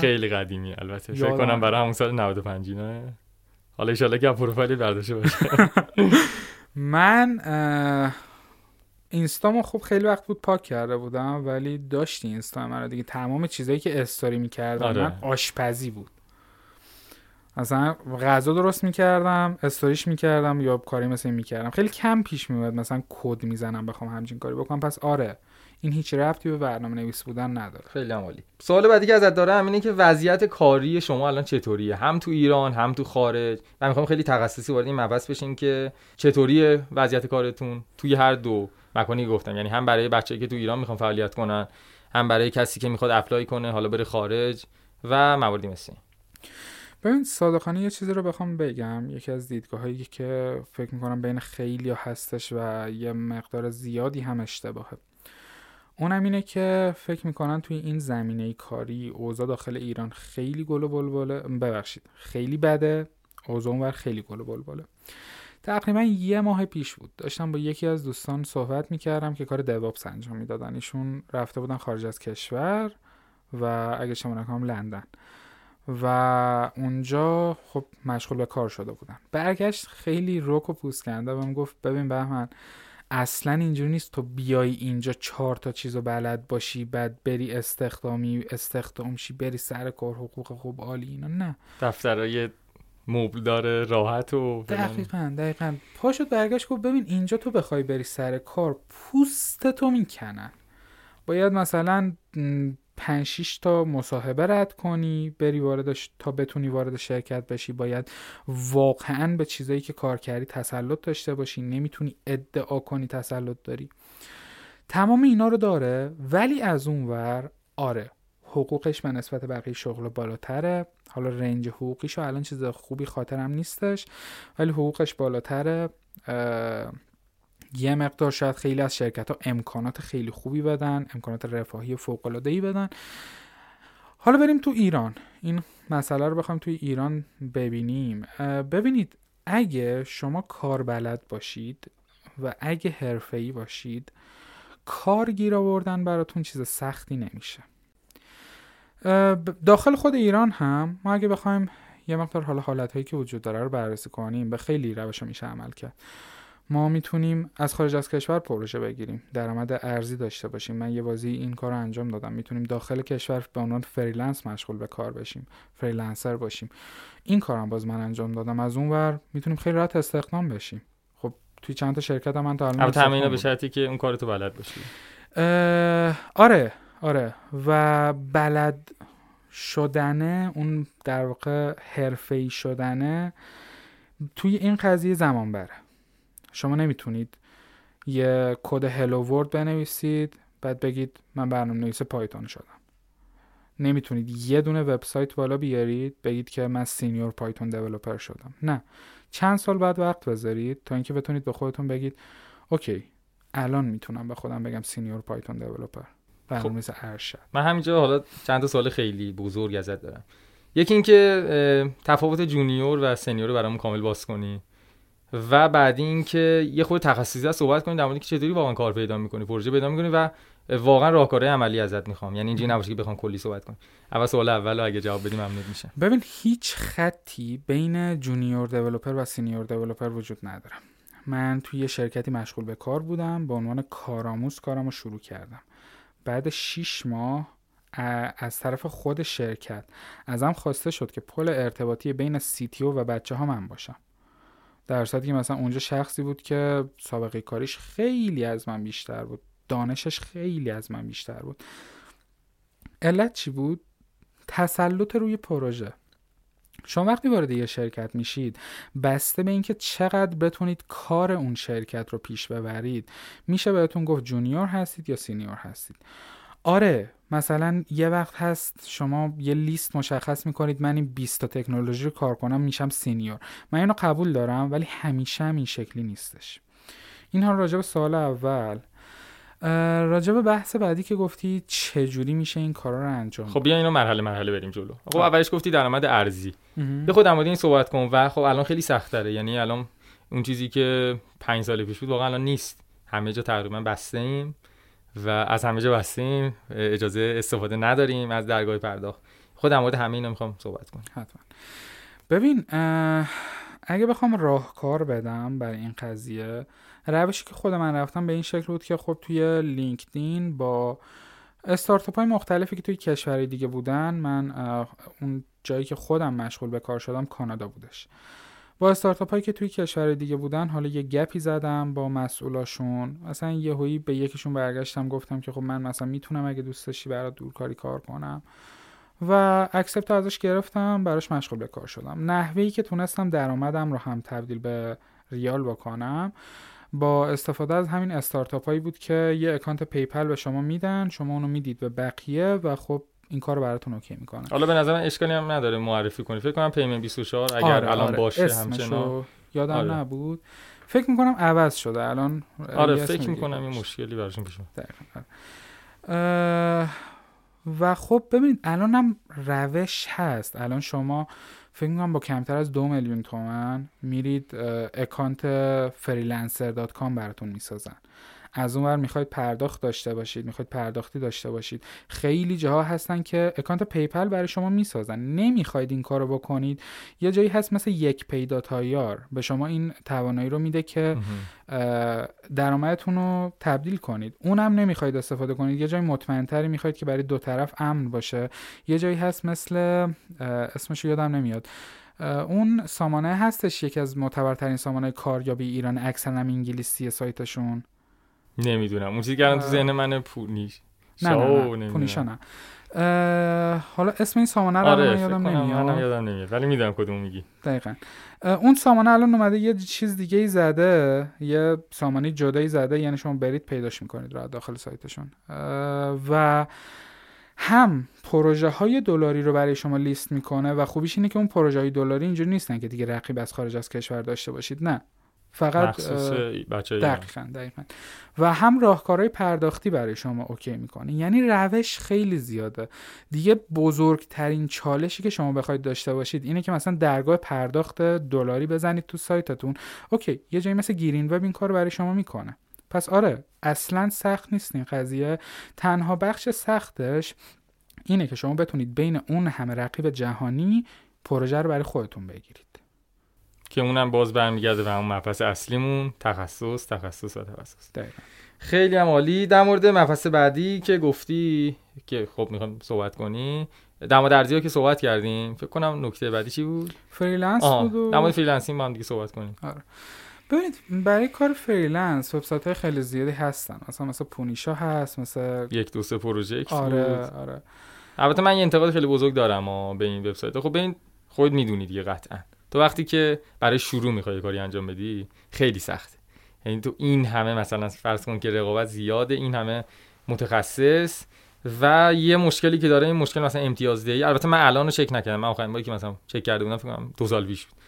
خیلی قدیمی البته. فکر کنم برای همون سال 95 نه حالا ان که پروفایل برداشته باشه. من اینستامو خوب خیلی وقت بود پاک کرده بودم ولی داشتی اینستا من دیگه. تمام چیزایی که استوری می‌کردم آره. من آشپزی بود. مثلا غذا درست می‌کردم استوریش می‌کردم یا کاری مثل این می‌کردم. خیلی کم پیش میومد مثلا کد می‌زنم بخوام همچین کاری بکنم. پس آره. این هیچ ربطی به برنامه نویس بودن نداره. خیلی عالی. سوال بعدی که ازت دارم اینه که وضعیت کاری شما الان چطوریه؟ هم تو ایران هم تو خارج. من می‌خوام خیلی تخصصی وارد این مبحث بشین که چطوریه وضعیت کارتون توی هر دو مکانی گفتم. یعنی هم برای بچه‌ای که تو ایران می‌خوان فعالیت کنن هم برای کسی که می‌خواد اپلای کنه حالا بره خارج و مواردی مثل ببین صادقانه یه چیزی رو بخوام بگم. یکی از دیدگاه هایی که فکر می‌کنم بین خیلی هستش و یه مقدار زیادی هم اشتباهه. اونم اینه که فکر می‌کنن توی این زمینه کاری اوضاع داخل ایران خیلی گل و بلبله ببخشید خیلی بده. اوضاع اونور خیلی گل و بلبله تقریبا یه ماه پیش بود. داشتم با یکی از دوستان صحبت می‌کردم که کار دوابس انجام می‌دادن. ایشون رفته بودن خارج از کشور و اگه شما نکنم لندن. و اونجا خب مشغول به کار شده بودن. برگشت خیلی روک و پوست کنده و گفت ببین بهمن اصلا اینجوری نیست تو بیای اینجا چهار تا چیزو بلد باشی بعد بری استخدامی استخدام شی بری سر کار حقوق خوب عالی اینا نه. دفترای مبل داره راحت و دقیقا دقیقا. پاشو برگشت گفت ببین اینجا تو بخوای بری سر کار پوست تو می‌کنن. باید مثلا پنج تا مصاحبه رد کنی بری واردش تا بتونی وارد شرکت بشی. باید واقعا به چیزایی که کار کردی تسلط داشته باشی. نمی‌تونی ادعا کنی تسلط داری. تمام اینا رو داره ولی از اون ور آره حقوقش به نسبت بقیه شغل بالاتره. حالا رنج حقوقیشو الان چیز خوبی خاطرم نیستش ولی حقوقش بالاتره. یه مقدار شاید خیلی از شرکت ها امکانات خیلی خوبی بدن امکانات رفاهی فوق العاده ای بدن. حالا بریم تو ایران. این مسئله رو بخوام توی ایران ببینیم. ببینید اگه شما کار بلد باشید و اگه حرفه‌ای باشید کار گیر آوردن براتون چیز سختی نمیشه. داخل خود ایران هم ما اگه بخوایم یه مقدار حالا حالت هایی که وجود داره رو بررسی کنیم به خیلی روش میشه عمل کرد. ما می‌تونیم از خارج از کشور پروژه بگیریم. درآمد ارزی داشته باشیم. من یه بازه‌ای این کار رو انجام دادم. می‌تونیم داخل کشور به عنوان freelance مشغول به کار بشیم. freelancer باشیم. این کارم باز من انجام دادم. از اون ور می‌تونیم خیلی راحت استخدام بشیم. خب توی چند تا شرکت هم من تا الان به شرطی که اون کار تو بلد باشی. آره آره. و بلد شدنه اون در واقع حرفه‌ای شدنه توی این قضیه زمان بره. شما نمی‌تونید یه کد hello world بنویسید بعد بگید من برنامه نویس پایتون شدم. نمی‌تونید یه دونه وبسایت بالا بیارید بگید که من senior Python developer شدم. نه. چند سال بعد وقت بذارید تا اینکه بتونید به خودتون بگید okay الان می‌تونم به خودم بگم senior Python developer. برنامه خب. ارشد. من همینجا حالا چند تا سوال خیلی بزرگ ازت دارم. یکی اینکه تفاوت junior و senior رو برامون کامل باز کنی. و بعد اینکه یه خود تخصصی صحبت کنیم در مورد که چطوری واقعا کار پیدا می‌کنی پروژه پیدا می‌کنی و واقعا راهکارهای عملی ازت می‌خوام. یعنی اینجوری نباشه که بخوام کلی صحبت کنیم اول سوال اول اگه جواب بدیم ممنون میشه ببین هیچ خطی بین junior developer و senior developer وجود نداره. من توی یه شرکتی مشغول به کار بودم به عنوان کارآموز کارمو شروع کردم. بعد 6 ماه از طرف خود شرکت ازم خواسته شد که پل ارتباطی بین CTO و بچه ها من باشم. در صورتی که مثلا اونجا شخصی بود که سابقه کاریش خیلی از من بیشتر بود. دانشش خیلی از من بیشتر بود. علت چی بود؟ تسلط روی پروژه. شما وقتی وارد یه شرکت میشید بسته به اینکه چقدر بتونید کار اون شرکت رو پیش ببرید میشه بهتون گفت junior هستید یا senior هستید. آره مثلا یه وقت هست شما یه لیست مشخص می‌کنید من این 20 تا تکنولوژی رو کار کنم میشم senior. من اینو قبول دارم ولی همیشه هم این شکلی نیستش. این ها راجع به سال اول. راجع به بحث بعدی که گفتی چجوری میشه این کارا رو انجام خب بیا اینو مرحله مرحله بریم جلو. خب اولش گفتی درآمد ارزی. به خود در این صحبت کن و خب الان خیلی سخت تره یعنی الان اون چیزی که پنج سال پیش بود واقعا الان نیست. همه جا تقریبا بسته ایم و از همه جا بستیم اجازه استفاده نداریم از درگاه پرداخت. خود در مورد همه اینا می‌خوام صحبت کنم. حتما. ببین اگه بخوام راهکار بدم برای این قضیه روشی که خود من رفتم به این شکل بود که خب توی لینکدین با استارتاپ های مختلفی که توی کشور دیگه بودن من اون جایی که خودم مشغول به کار شدم کانادا بودش. با استارتاپ هایی که توی کشور دیگه بودن حالا یه گپی زدم با مسئولاشون. مثلا یهویی به یکیشون برگشتم گفتم که خب من مثلا می‌تونم اگه دوست داشتی برات دورکاری کار کنم. و accept ازش گرفتم براش مشغول به کار شدم. نحوه‌ای که تونستم درآمدم رو هم تبدیل به ریال بکنم. با استفاده از همین استارتاپ هایی بود که یه account PayPal به شما میدن شما اونو می‌دید به بقیه و خب این کار براتون okay می‌کنه. حالا به نظر من اشکالی هم نداره معرفی کنی. فکر کنم Payment 24 اگر آره، الان آره. باشه همچنان. یادم آره. نبود. فکر می‌کنم عوض شده. الان آره فکر می‌کنم این مشکلی براشون پیش و خب ببینید الان هم روش هست. الان شما فکر می‌کنم با کمتر از دو میلیون تومن میرید account freelancer dot com براتون می‌سازن. از اون ور می‌خواید پرداخت داشته باشید می‌خواید پرداختی داشته باشید. خیلی جاها هستن که account PayPal برای شما می‌سازن. نمی‌خواید این کارو بکنید. یه جایی هست مثل یک پیدا تایار به شما این توانایی رو میده که درآمدتون رو تبدیل کنید. اونم نمی‌خواید استفاده کنید. یه جای مطمئنتری می‌خواید که برای دو طرف امن باشه. یه جایی هست مثل اسمش یادم نمیاد. اون سامانه هستش یکی از معتبرترین سامانه کاریابی ایران اکثرا انگلیسی سایتشون. نمی‌دونم. اون چیزی که تو ذهن من پونیش نه نه, نه. پونیشا نه. حالا اسم این سامانه رو آره یادم نمیاد. منم یادم نمیاد ولی می‌دونم کدوم میگی. دقیقا. اون سامانه الان اومده یه چیز دیگه ای زده یه سامانه جدایی زده یعنی شما برید پیداش می‌کنید رو داخل سایتشون. و هم پروژه های دلاری رو برای شما لیست می‌کنه و خوبیش اینه که اون پروژه های دلاری اینجوری نیستن که دیگه رقیب از خارج از کشور داشته باشید. نه. فقط دقیقا, دقیقا. و هم راهکارهای پرداختی برای شما okay می‌کنه. یعنی روش خیلی زیاده. دیگه بزرگترین چالشی که شما بخواید داشته باشید اینه که مثلا درگاه پرداخت دلاری بزنید تو سایتتون. okay یه جایی مثل Green Web این کار برای شما می‌کنه. پس آره اصلا سخت نیست این قضیه. تنها بخش سختش اینه که شما بتونید بین اون همه رقیب جهانی پروژه رو برای خودتون بگیرید. که اونم باز برمیگرده به همون مبحث اصلیمون تخصص تخصص و تخصص. خیلی هم عالی. در مورد مبحث بعدی که گفتی که خب می‌خوام صحبت کنی در مورد ارزی که صحبت کردیم فکر کنم نکته بعدی چی بود؟ freelance بود و... در مورد freelancing با هم دیگه صحبت کنیم. آره. ببینید برای کار freelance وبسایت های خیلی زیادی هستن. مثلا مثلا پونیشا هست مثلا یک دو سه پروژه آره بود. آره البته من یه انتقاد خیلی بزرگ دارم به این وبسایت. خب به این خود می‌دونید دیگه قطعا. تو وقتی که برای شروع می‌خوای کاری انجام بدی خیلی سخته. یعنی تو این همه مثلا فرض کن که رقابت زیاده این همه متخصص و یه مشکلی که داره این مشکل مثلا امتیاز دهی البته من الان رو چک نکردم. من آخرین باری که مثلا چک کرده بودم فکر کنم دو سال پیش بود.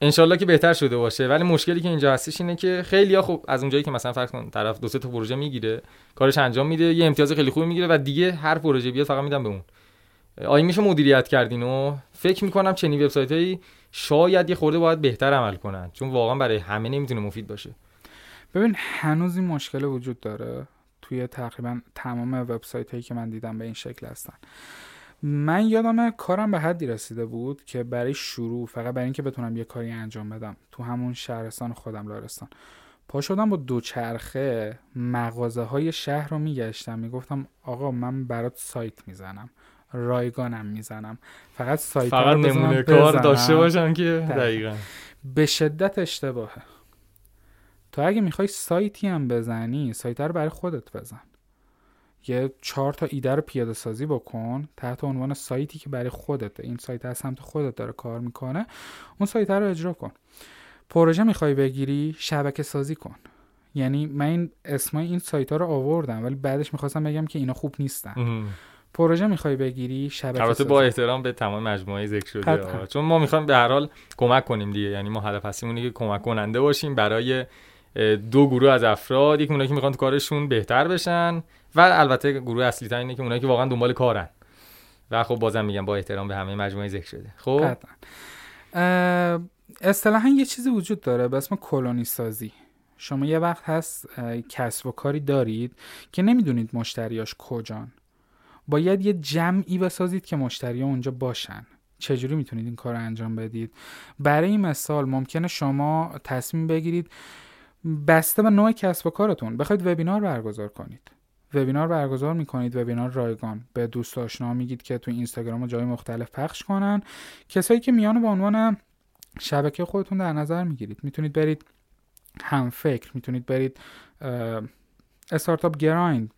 انشالله که بهتر شده باشه. ولی مشکلی که اینجا هستش اینه که خیلی ها خب از اونجایی که مثلا فرض کن طرف دو سه تا پروژه می‌گیره کارش انجام میده یه امتیاز خیلی خوبی می‌گیره و دیگه هر پروژه بیاد فقط میدم به اون. آیا مدیریت کردین و فکر می‌کنم چنین وبسایت شاید یه خورده باید بهتر عمل کنن. چون واقعا برای همه نمی‌تونه مفید باشه. ببین هنوز این مشکل وجود داره. توی تقریبا تمام وبسایت هایی که من دیدم به این شکل هستن. من یادم کارم به حدی رسیده بود که برای شروع فقط برای اینکه بتونم یه کاری انجام بدم تو همون شهرستان خودم لارستان. پا شدم با دوچرخه مغازه های شهر رو میگشتم. می‌گفتم آقا من برات سایت می‌زنم. رایگانم می‌زنم. فقط سایت فقط نمونه کار داشته باشم که دقیقا. به شدت اشتباهه. تو اگه می‌خوای سایتی هم بزنی سایت رو برای خودت بزن. یه چهار تا ایده رو پیاده سازی بکن تحت عنوان سایتی که برای خودت این سایت از سمت خودت داره کار می‌کنه. اون سایت رو اجرا کن. پروژه می‌خوای بگیری شبکه سازی کن. یعنی من این اسمای این سایت ها رو آوردم ولی بعدش می‌خواستم بگم که اینا خوب نیستن. پروژه می‌خوای بگیری؟ شبکه البته با احترام به تمام مجموعه ذکر شده چون ما می‌خوایم به هر حال کمک کنیم دیگه. یعنی ما هدف هستیم که کمک کننده باشیم برای دو گروه از افراد. یک اونایی که می‌خوان تو کارشون بهتر بشن و البته گروه اصلی تا اینه که اونایی که واقعا دنبال کارن. و خب بازم میگم با احترام به همه مجموعه ذکر شده. خب؟ اصطلاحا یه چیزی وجود داره به اسم کلونی سازی. شما یه وقت هست کسب و کاری دارید که نمی‌دونید مشتریاش کجان. باید یه جمعی بسازید که مشتری اونجا باشن. چجوری می‌تونید این کار رو انجام بدید؟ برای این مثال ممکنه شما تصمیم بگیرید بسته به نوع کسب و کارتون. بخواید وبینار برگزار کنید. وبینار برگزار می‌کنید وبینار رایگان. به دوست آشنا میگید که تو اینستاگرام و جای مختلف پخش کنن. کسایی که میان به عنوان شبکه خودتون در نظر می‌گیرید. می‌تونید برید هم فکر می‌تونید برید استارتاپ گرایند.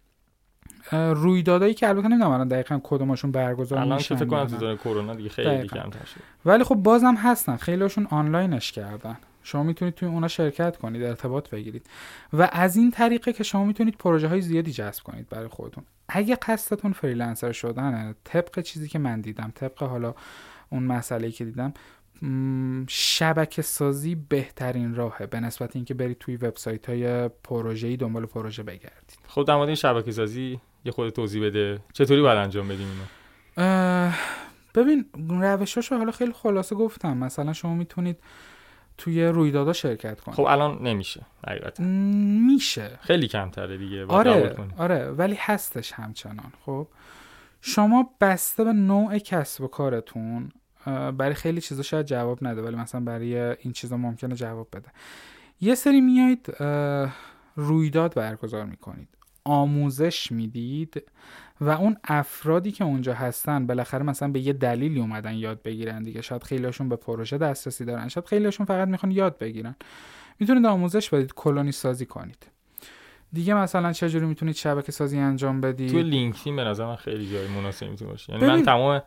رویدادایی که البته نمی‌دونم الان دقیقا کدومشون برگزار الان که فکر کنم تو کرونا دیگه خیلی کم شد. ولی خب بازم هستن. خیلیشون آنلاینش کردن. شما می‌تونید توی اونا شرکت کنید ارتباط بگیرید. و از این طریقه که شما می‌تونید پروژه های زیادی جذب کنید برای خودتون. اگه قصدتون فریلنسر شدنه طبق چیزی که من دیدم طبق حالا اون مسئله که دیدم شبکه سازی بهترین راهه به نسبت اینکه برید توی وبسایت های پروژه‌ای دنبال پروژه بگردید خب در مورد این شبکه سازی یه خود توضیح بده. چطوری باید انجام بدیم اینو؟ ببین روشاشو حالا خیلی خلاصه گفتم. مثلا شما می‌تونید توی رویدادها شرکت کنید. خب الان نمیشه حقیقتا. میشه. خیلی کمتره دیگه آره آره ولی هستش همچنان. خب شما بسته به نوع کسب و کارتون برای خیلی چیزا شاید جواب نده ولی مثلا برای این چیزا ممکنه جواب بده. یه سری میایید رویداد برگزار می‌کنید. آموزش می‌دید و اون افرادی که اونجا هستن بالاخره مثلا به یه دلیلی اومدن یاد بگیرن دیگه. شاید خیلیشون به پروژه دسترسی دارن شاید خیلیشون فقط می‌خوان یاد بگیرن. می‌تونید آموزش بدید کلونی سازی کنید. دیگه مثلا چجوری می‌تونید شبکه سازی انجام بدید؟ تو لینکدین به نظر من خیلی جای مناسبی می‌تونه باشه. یعنی من تمام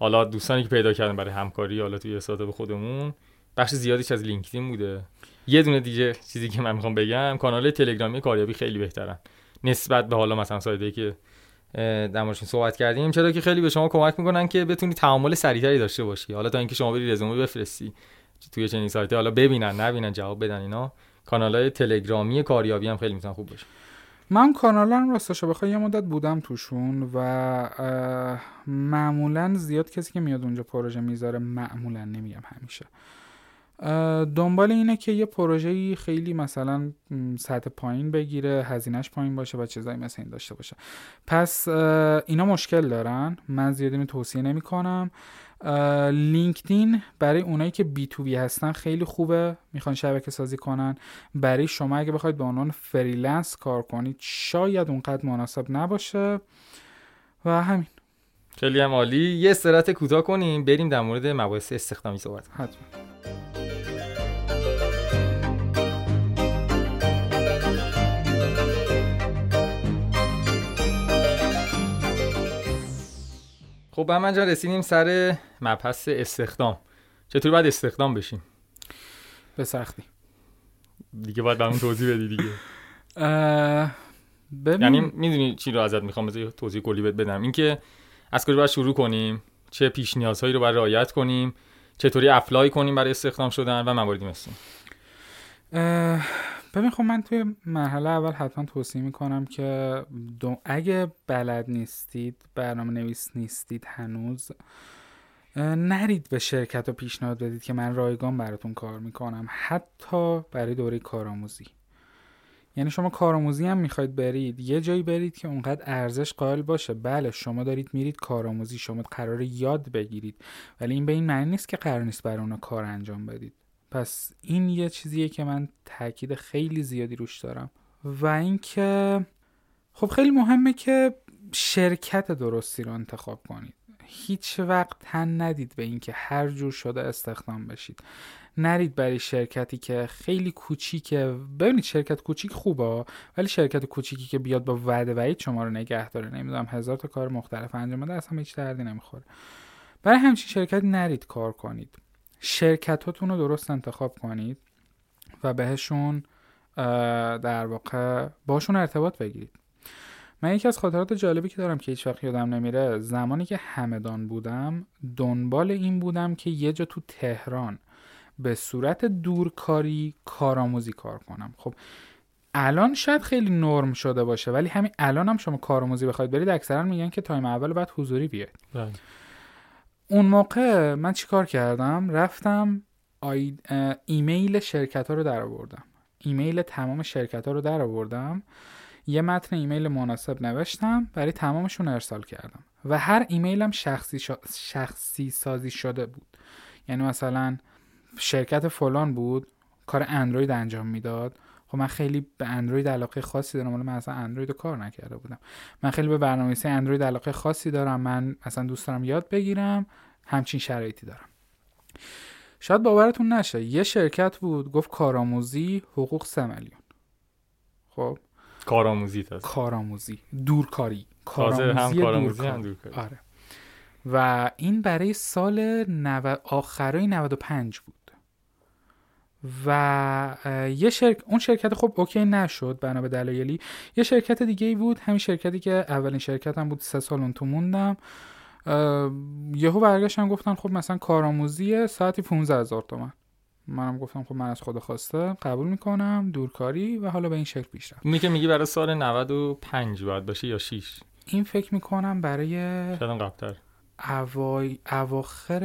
حالا دوستانی که پیدا کردم برای همکاری حالا توی استارتاپ خودمون بخش زیادیش از لینکدین بوده. یه دونه دیگه چیزی که من می‌خوام بگم کانال تلگرامی کاریابی خیلی بهترن. نسبت به حالا مثلا سایدی که در صحبت کردیم چرا که خیلی به شما کمک می‌کنن که بتونی تعامل سریعتری داشته باشی. حالا تا اینکه شما بری رزومه بفرستی توی چنین سایتی حالا ببینن نبینن جواب بدن اینا. کانال های تلگرامی کاریابی هم خیلی می‌تونن خوب باشه. من کانال هم راستش بخوای یه مدت بودم توشون و معمولا زیاد کسی که میاد اونجا پروژه می‌ذاره معمولا نمیگم همیشه. دنبال اینه که یه پروژه خیلی مثلا سطح پایین بگیره هزینهش پایین باشه و چیزایی مثل این داشته باشه. پس اینا مشکل دارن. من زیادی توصیه نمی کنم LinkedIn برای اونایی که B2B هستن خیلی خوبه می‌خوان شبکه سازی کنن. برای شما اگه بخواید به عنوان freelancer کار کنید شاید اونقدر مناسب نباشه. و همین. خیلی هم عالی. یه استراحت کوتاه کنیم بریم در مورد مباحث استخدامی صحبت کنیم. حتما. خب من جان رسیدیم سر مبحث استخدام. چطور باید استخدام بشیم؟ به سختی. دیگه باید برامون توضیح بدی دیگه. ببین... یعنی می‌دونی چی رو ازت می‌خوام بذاری توضیح کلی بهت بدم. اینکه از کجا باید شروع کنیم؟ چه پیش نیازهایی رو باید رعایت کنیم؟ چطوری اپلای کنیم برای استخدام شدن و مواردی مثل ببین خب من توی مرحله اول حتما توصیه می‌کنم که اگه بلد نیستید برنامه نویس نیستید هنوز نرید به شرکت و پیشنهاد بدید که من رایگان براتون کار می‌کنم حتی برای دوره کارآموزی. یعنی شما کارآموزی هم می‌خواید برید یه جایی برید که اونقدر ارزش قائل باشه. بله شما دارید میرید کارآموزی شما قرار یاد بگیرید ولی این به این معنی نیست که قرار نیست برای اونا کار انجام بدید. پس این یه چیزیه که من تاکید خیلی زیادی روش دارم. و اینکه خب خیلی مهمه که شرکت درستی رو انتخاب کنید. هیچ وقت تن ندید به اینکه هر جور شده استخدام بشید. نرید برای شرکتی که خیلی کوچیکه. ببینید شرکت کوچیک خوبه ولی شرکت کوچیکی که بیاد با وعده وعید شما رو نگه داره. نمی‌دونم هزار تا کار مختلف انجام بده اصلا هیچ دردی نمی‌خوره. برای همچین شرکت نرید کار کنید. شرکتاتون رو درست انتخاب کنید و بهشون در واقع باشون ارتباط بگیرید. من یکی از خاطرات جالبی که دارم که هیچ وقت یادم نمیره زمانی که همدان بودم دنبال این بودم که یه جا تو تهران به صورت دورکاری کارآموزی کار کنم. خب الان شاید خیلی نرم شده باشه ولی همین الان هم شما کارآموزی بخواید برید اکثرا میگن که تایم اول بعد حضوری بیاید. بله. اون موقع من چیکار کردم؟ رفتم. ایمیل شرکت ها رو در آوردم ایمیل تمام شرکت ها رو در آوردم یه متن ایمیل مناسب نوشتم برای تمامشون ارسال کردم. و هر ایمیلم شخصی, شخصی سازی شده بود. یعنی مثلا شرکت فلان بود کار اندروید انجام می‌داد. خب من خیلی به اندروید علاقه خاصی دارم ولی من اصلا اندروید رو کار نکرده بودم. من خیلی به برنامه‌نویسی اندروید علاقه خاصی دارم من اصلا دوست دارم یاد بگیرم همچین شرایطی دارم. شاید باورتون نشه یه شرکت بود گفت کارآموزی حقوق سه میلیون. خب؟ کارآموزی تا کارآموزی دورکاری. کارآموزی هم کارآموزی هم دورکاری. آره. و این برای سال نو... آخرای 95 بود. و یه شرک... اون شرکت خب اوکی نشد بنا به دلایلی. یه شرکت دیگه ای بود همین شرکتی که اولین شرکت هم بود سه سال اون تو موندم. یهو برگشتن گفتن خب مثلا کارآموزی ساعتی 15 هزار تومن. منم گفتم خب من از خود خواسته قبول می‌کنم دورکاری و حالا به این شکل پیش رفت. اینی که میگی برای سال 95 باید باشه یا 6 این فکر می‌کنم برای شاید قبلتر. اواخر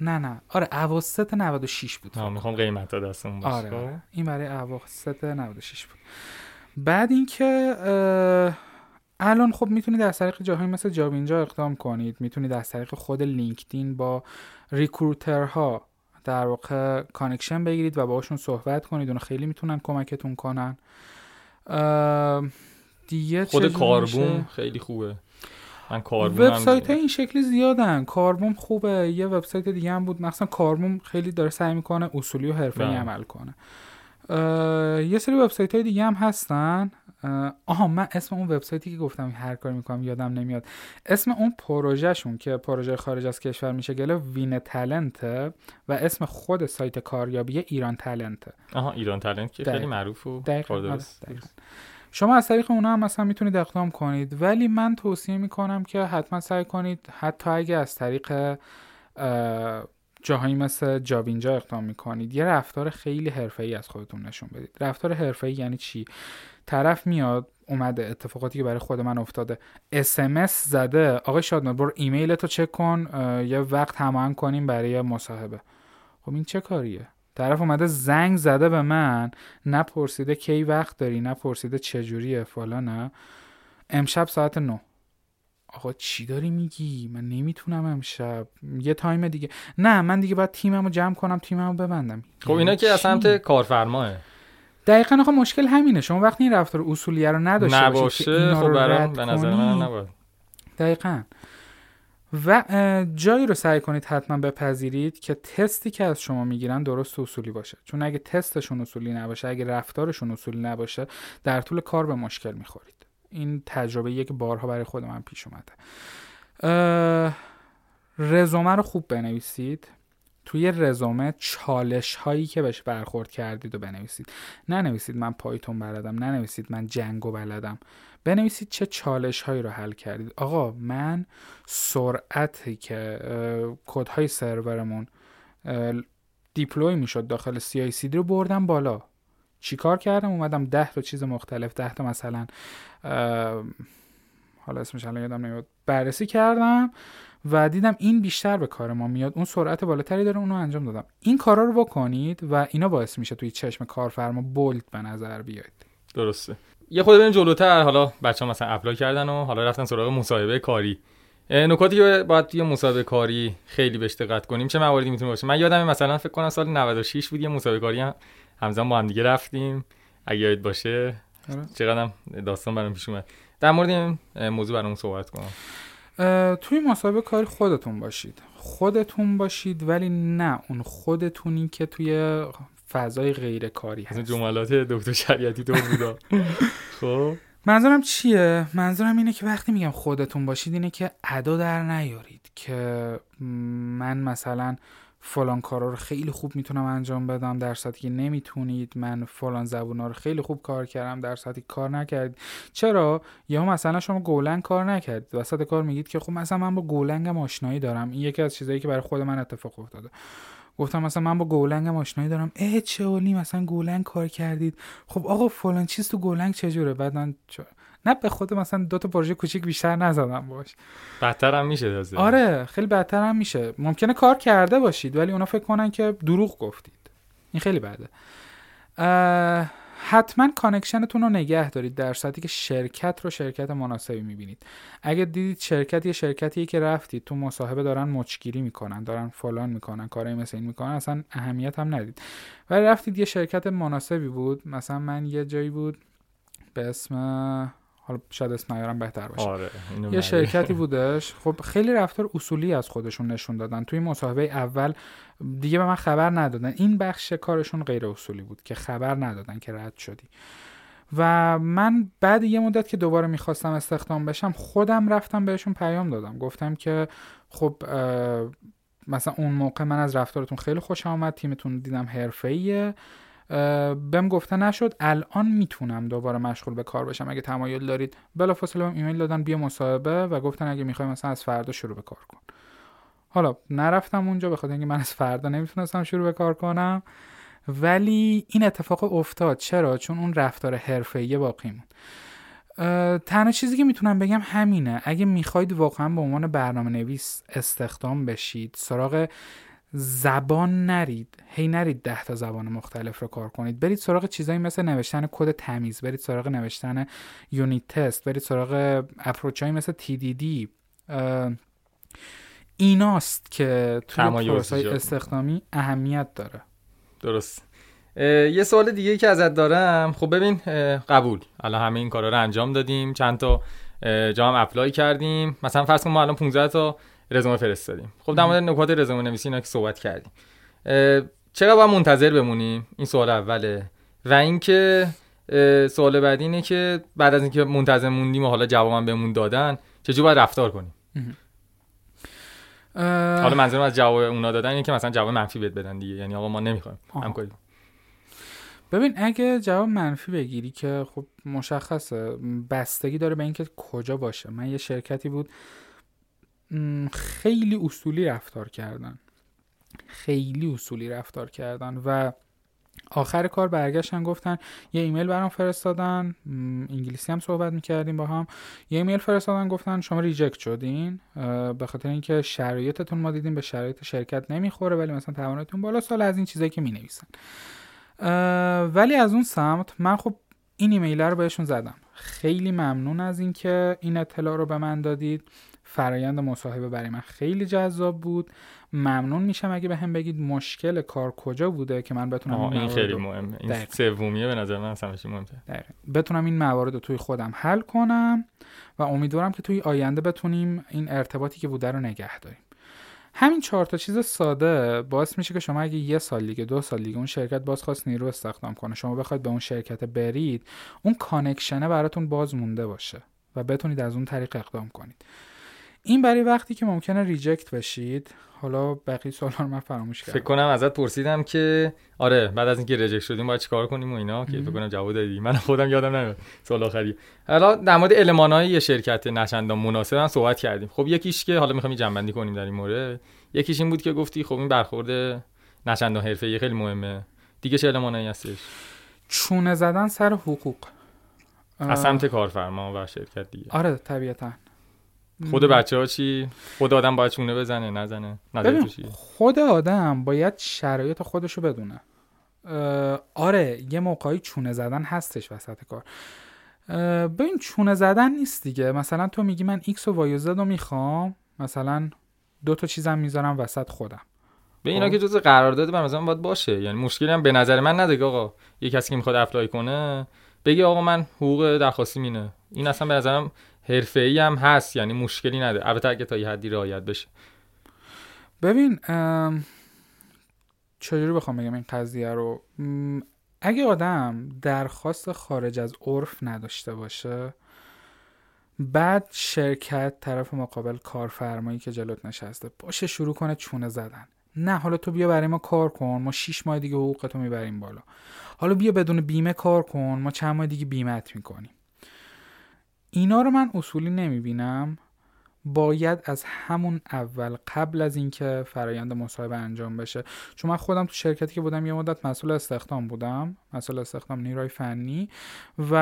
نه نه. آره اواسط 96 بود می‌خوام قیمت دستمون باشه آره, آره. این برای اواسط 96 بود. بعد اینکه الان خب می‌تونید از طریق جاهایی مثل جابینجا اقدام کنید. می‌تونید از طریق خود LinkedIn با recruiter ها در واقع connection بگیرید و باشون صحبت کنید. اون خیلی می‌تونن کمکتون کنن. دیگه خود کاربوم خیلی خوبه. من کاربوم وبسایت این شکلی زیادن. کاربوم خوبه. یه وبسایت دیگه هم بود. مثلا کاربوم خیلی داره سعی می‌کنه اصولی و حرفه‌ای بله. عمل کنه. یه سری وبسایت های دیگه هم هستن. آها من اسم اون وبسایتی که گفتم هر کار می‌کنم یادم نمیاد. اسم اون پروژهشون که پروژه خارج از کشور میشه گله وین تالنت و اسم خود سایت کاریابی ایران تالنت آها ایران تالنت که خیلی معروف و دقیقا. شما از طریق اونا هم مثلا می‌تونید اقدام کنید. ولی من توصیه می‌کنم که حتما سعی کنید حتی اگه از طریق جاهایی مثل جاوینجا اقدام می‌کنید یه رفتار خیلی حرفه‌ای از خودتون نشون بدید. رفتار حرفه‌ای یعنی چی؟ طرف میاد اومده اتفاقاتی که برای خود من افتاده اسمس زده آقای شادمان برو ایمیل تو چک کن یه وقت هماهنگ کنیم برای مصاحبه. خب این چه کاریه؟ طرف اومده زنگ زده به من نپرسیده کی وقت داری نپرسیده چجوریه فلانه امشب ساعت نو آقا چی داری میگی؟ من نمی‌تونم امشب. یه تایم دیگه. نه من دیگه باید تیممو جمع کنم تیممو ببندم. خب اینا که از سمت کارفرماه. دقیقا آقا مشکل همینه. شما وقتی این رفتار اصولیه رو نداشته نباشه خب برام به نظر من نباید دقیقا. و جایی رو سعی کنید حتما بپذیرید که تستی که از شما می‌گیرن درست و اصولی باشه. چون اگه تستشون اصولی نباشه اگه رفتارشون اصولی نباشه در طول کار به مشکل می‌خورید. این تجربه یک بارها برای خود من پیش اومده. رزومه رو خوب بنویسید. توی رزومه چالش هایی که بهش برخورد کردید و بنویسید. ننویسید من پایتون بلدم ننویسید من جنگو بلدم. بنویسید چه چالش هایی رو حل کردید. آقا من سرعتی که کد های سرورمون دیپلوی می‌شد داخل CI/CD رو بردم بالا. چیکار کردم؟ اومدم ده تا چیز مختلف ده تا مثلا حالا اسمش الان یادم نمیاد. بررسی کردم و دیدم این بیشتر به کار ما میاد. اون سرعت بالاتری داره اونو انجام دادم. این کارا رو بکنید و اینا باعث میشه توی چشم کارفرما بولد به نظر بیاید. درسته. یه خود بریم جلوتر. حالا بچه ها مثلا اپلای کردن و حالا رفتن سراغ مصاحبه کاری. نکاتی که باید توی مسابقه کاری خیلی بهش دقت کنیم. چه مواردی می‌تونه باشه؟ من یادم مثلا فکر کنم سال 96 بود یه مسابقه کاری هم همزمان با هم دیگه رفتیم. اگه یاد باشه. آره. چقدر داستان برام پیش اومد. در مورد این موضوع برام صحبت کنم توی مسابقه کاری خودتون باشید. خودتون باشید ولی نه اون خودتونی که توی فضای غیر کاری هست. جملات دکتر شریعتی تو بودا خب. منظورم چیه؟ منظورم اینه که وقتی میگم خودتون باشید اینه که ادا در نیارید که من مثلا فلان کارا رو خیلی خوب می‌تونم انجام بدم در که نمی‌تونید. من فلان زبونا رو خیلی خوب کار کردم در سطحی کار نکردید. چرا؟ یا مثلا شما گولنگ کار نکردید. وسط کار میگید که خب مثلا من با گولنگم آشنایی دارم. این یکی از چیزایی که برای خود من اتفاق افتاده. گفتم مثلا من با گولنگ آشنایی دارم. اه چه اولی مثلا گولنگ کار کردید. خب آقا فلان چیز تو گولنگ چجوره بعد من نه به خود مثلا دو تا پروژه کوچیک بیشتر نزدم باش. بدتر هم میشه تازه. آره خیلی بدتر هم میشه. ممکنه کار کرده باشید ولی اونا فکر کنن که دروغ گفتید. این خیلی بده. حتما connection تون رو نگه دارید در صورتی که شرکت رو شرکت مناسبی می‌بینید. اگه دیدید شرکت یه شرکتی که رفتید تو مصاحبه دارن مچگیری می‌کنن دارن فلان می‌کنن کارهای مثل این می‌کنن اصلا اهمیت هم ندید. ولی رفتید یه شرکت مناسبی بود مثلا من یه جایی بود به اسم حالا شاید اسم نیارم بهتر باشه. آره یه شرکتی بودش. خب خیلی رفتار اصولی از خودشون نشون دادن. توی مصاحبه اول دیگه به من خبر ندادن. این بخش کارشون غیر اصولی بود که خبر ندادن که رد شدی. و من بعد یه مدت که دوباره می‌خواستم استخدام بشم خودم رفتم بهشون پیام دادم. گفتم که خب مثلا اون موقع من از رفتارتون خیلی خوش آمد تیمتون دیدم حرفه‌ایه. بهم گفته نشد. الان می‌تونم دوباره مشغول به کار بشم. اگه تمایل دارید بلافاصله بهم ایمیل دادن بیا مصاحبه و گفتن اگه می‌خوای مثلا از فردا شروع به کار کن. حالا نرفتم اونجا به خاطر اینکه من از فردا نمی‌تونستم شروع به کار کنم. ولی این اتفاق افتاد. چرا؟ چون اون رفتار حرفه‌ای باقی موند. تنها چیزی که می‌تونم بگم همینه. اگه می‌خواید واقعا به عنوان برنامه نویس استخدام بشید سراغ زبان نرید. هی نرید ده تا زبان مختلف رو کار کنید. برید سراغ چیزایی مثل نوشتن کد تمیز برید سراغ نوشتن unit test برید سراغ approach های مثل TDD ایناست که توی پروسه استخدامی اهمیت داره. درست. یه سوال دیگه که ازت دارم. خب ببین قبول. الان همه این کارا رو انجام دادیم. چند تا جا هم apply کردیم. مثلا فرض کن ما الان 15 تا رزومه فرستادیم. خب در مورد نکات رزومه نویسی اینا که صحبت کردیم. چقدر باید منتظر بمونیم؟ این سوال اوله. و اینکه سوال بعدی اینه که بعد از اینکه منتظر موندیم و حالا جوابم بهمون دادن چجوری باید رفتار کنیم؟ حالا منظورم از جواب اونا دادن اینه که مثلا جواب منفی بهت بدن دیگه. یعنی آقا ما نمی‌خوایم. همکاری. ببین اگه جواب منفی بگیری که خب مشخصه بستگی داره به اینکه کجا باشه. من یه شرکتی بود خیلی اصولی رفتار کردن. خیلی اصولی رفتار کردن و آخر کار برگشتن گفتن یه ایمیل برام فرستادن. انگلیسی هم صحبت می‌کردیم با هم. یه ایمیل فرستادن گفتن شما reject شدین به خاطر اینکه شرایطتون ما دیدیم به شرایط شرکت نمی‌خوره ولی مثلا توانتون بالاست و از این چیزایی که می‌نویسن. ولی از اون سمت من خب این ایمیل رو بهشون زدم. خیلی ممنون از اینکه این اطلاع رو به من دادید. فرایند مصاحبه برای من خیلی جذاب بود. ممنون میشم اگه به هم بگید مشکل کار کجا بوده که من بتونم این, خیلی مهمه. این سومیه به نظر من اصلا مهمه بتونم این موارد رو توی خودم حل کنم و امیدوارم که توی آینده بتونیم این ارتباطی که بوده رو نگه داریم. همین چهار تا چیز ساده باعث میشه که شما اگه یه سال دیگه دو سال دیگه اون شرکت باز خواست نیرو استخدام کنه. شما بخواید به اون شرکت برید اون connection ه براتون باز مونده باشه و بتونید از اون طریق اقدام کنید. این برای وقتی که ممکنه reject بشید. حالا بقیه سوالا رو من فراموش کردم. فکر کنم ازت پرسیدم که آره بعد از اینکه reject شدیم باید چیکار کنیم و اینا؟ که فکر کنم جواب دادی. من خودم یادم نمیاد. سوال آخری. حالا در مورد element ای یه شرکت نچندان مناسب هم صحبت کردیم. خب یکیش که حالا می‌خوام جمع‌بندی کنیم در این مورد. یکیش این بود که گفتی خب این برخورد نچندان حرفه‌ای خیلی مهمه. دیگه چه المانایی هستش؟ چونه زدن سر حقوق. از سمت کارفرما و شرکت دیگه. آره طبیعتا. خود بچه ها چی؟ خود آدم باید چونه بزنه نزنه ببین خود آدم باید شرایط خودش رو بدونه آره یه موقعی چونه زدن هستش وسط کار. ببین چونه زدن نیست دیگه. مثلا تو میگی من ایکس و وای و زد رو می‌خوام مثلا دو تا چیزم می‌ذارم وسط خودم. به اینا خب. که جز قرارداد به مثلا باید باشه. یعنی مشکلی هم به نظر من نداره آقا یه کسی که می‌خواد اپلای کنه بگی آقا من حقوق درخواستی مینه. این اصلا به نظرم حرفه‌ای هم هست یعنی مشکلی نداره. البته اگه تا یه حدی رعایت بشه. ببین چجوری بخوام بگم این قضیه رو؟ اگه آدم درخواست خارج از عرف نداشته باشه بعد شرکت طرف مقابل کارفرمایی که جلوت نشسته باشه شروع کنه چونه زدن. نه حالا تو بیا برای ما کار کن ما شیش ماه دیگه حقوقتو می‌بریم بالا. حالا بیا بدون بیمه کار کن ما چند ماه دیگه بیمت می‌کنیم. اینا رو من اصولی نمی‌بینم. باید از همون اول قبل از اینکه فرایند مصاحبه انجام بشه. چون من خودم تو شرکتی که بودم یه مدت مسئول استخدام بودم. مسئول استخدام نیروی فنی. و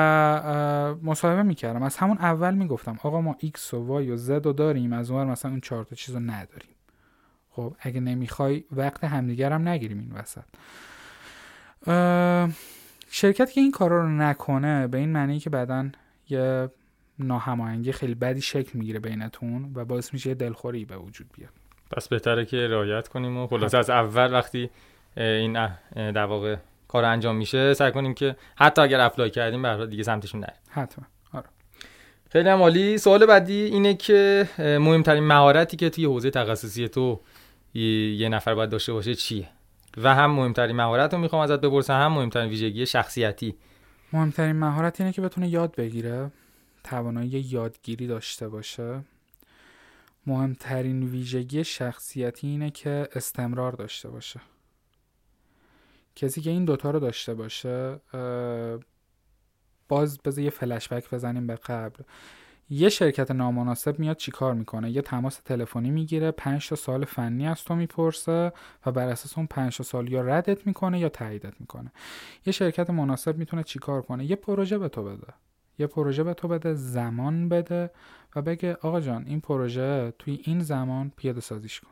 مصاحبه می‌کردم. از همون اول می‌گفتم آقا ما X و Y و Z رو داریم. از اون مثلا اون چهار تا چیز نداریم. خب اگه نمی‌خوای وقت همدیگر هم نگیریم این وسط. شرکتی که این کارا رو نکنه به این معنی که بعدا یه ناهماهنگی خیلی بدی شکل می‌گیره بینتون و باعث میشه دلخوری به وجود بیاد. پس بهتره که رعایت کنیم و خلاص از اول وقتی این در واقع کار انجام میشه سعی کنیم که حتی اگر اپلای کردیم به دیگه سمتشون نریم. حتما. آره. خیلی هم عالی. سوال بعدی اینه که مهمترین مهارتی که توی حوزه تخصصی تو یه نفر باید داشته باشه چیه؟ و هم مهمترین مهارت رو می‌خوام ازت بپرسم هم مهمترین ویژگی شخصیتی. مهمترین مهارت اینه که بتونه یاد بگیره. توانایی یادگیری داشته باشه مهمترین ویژگی شخصیتی اینه که استمرار داشته باشه. کسی که این دوتا رو داشته باشه باز بذار یه فلشبک بزنیم به قبل. یه شرکت نامناسب میاد چیکار می‌کنه؟ یه تماس تلفنی می‌گیره پنج تا سال فنی از تو می‌پرسه و بر اساس اون پنج تا سال یا ردت می‌کنه یا تاییدت می‌کنه. یه شرکت مناسب می‌تونه چیکار کنه؟ یه پروژه به تو بده. یه پروژه به تو بده زمان بده و بگه آقا جان این پروژه توی این زمان پیاده سازیش کن.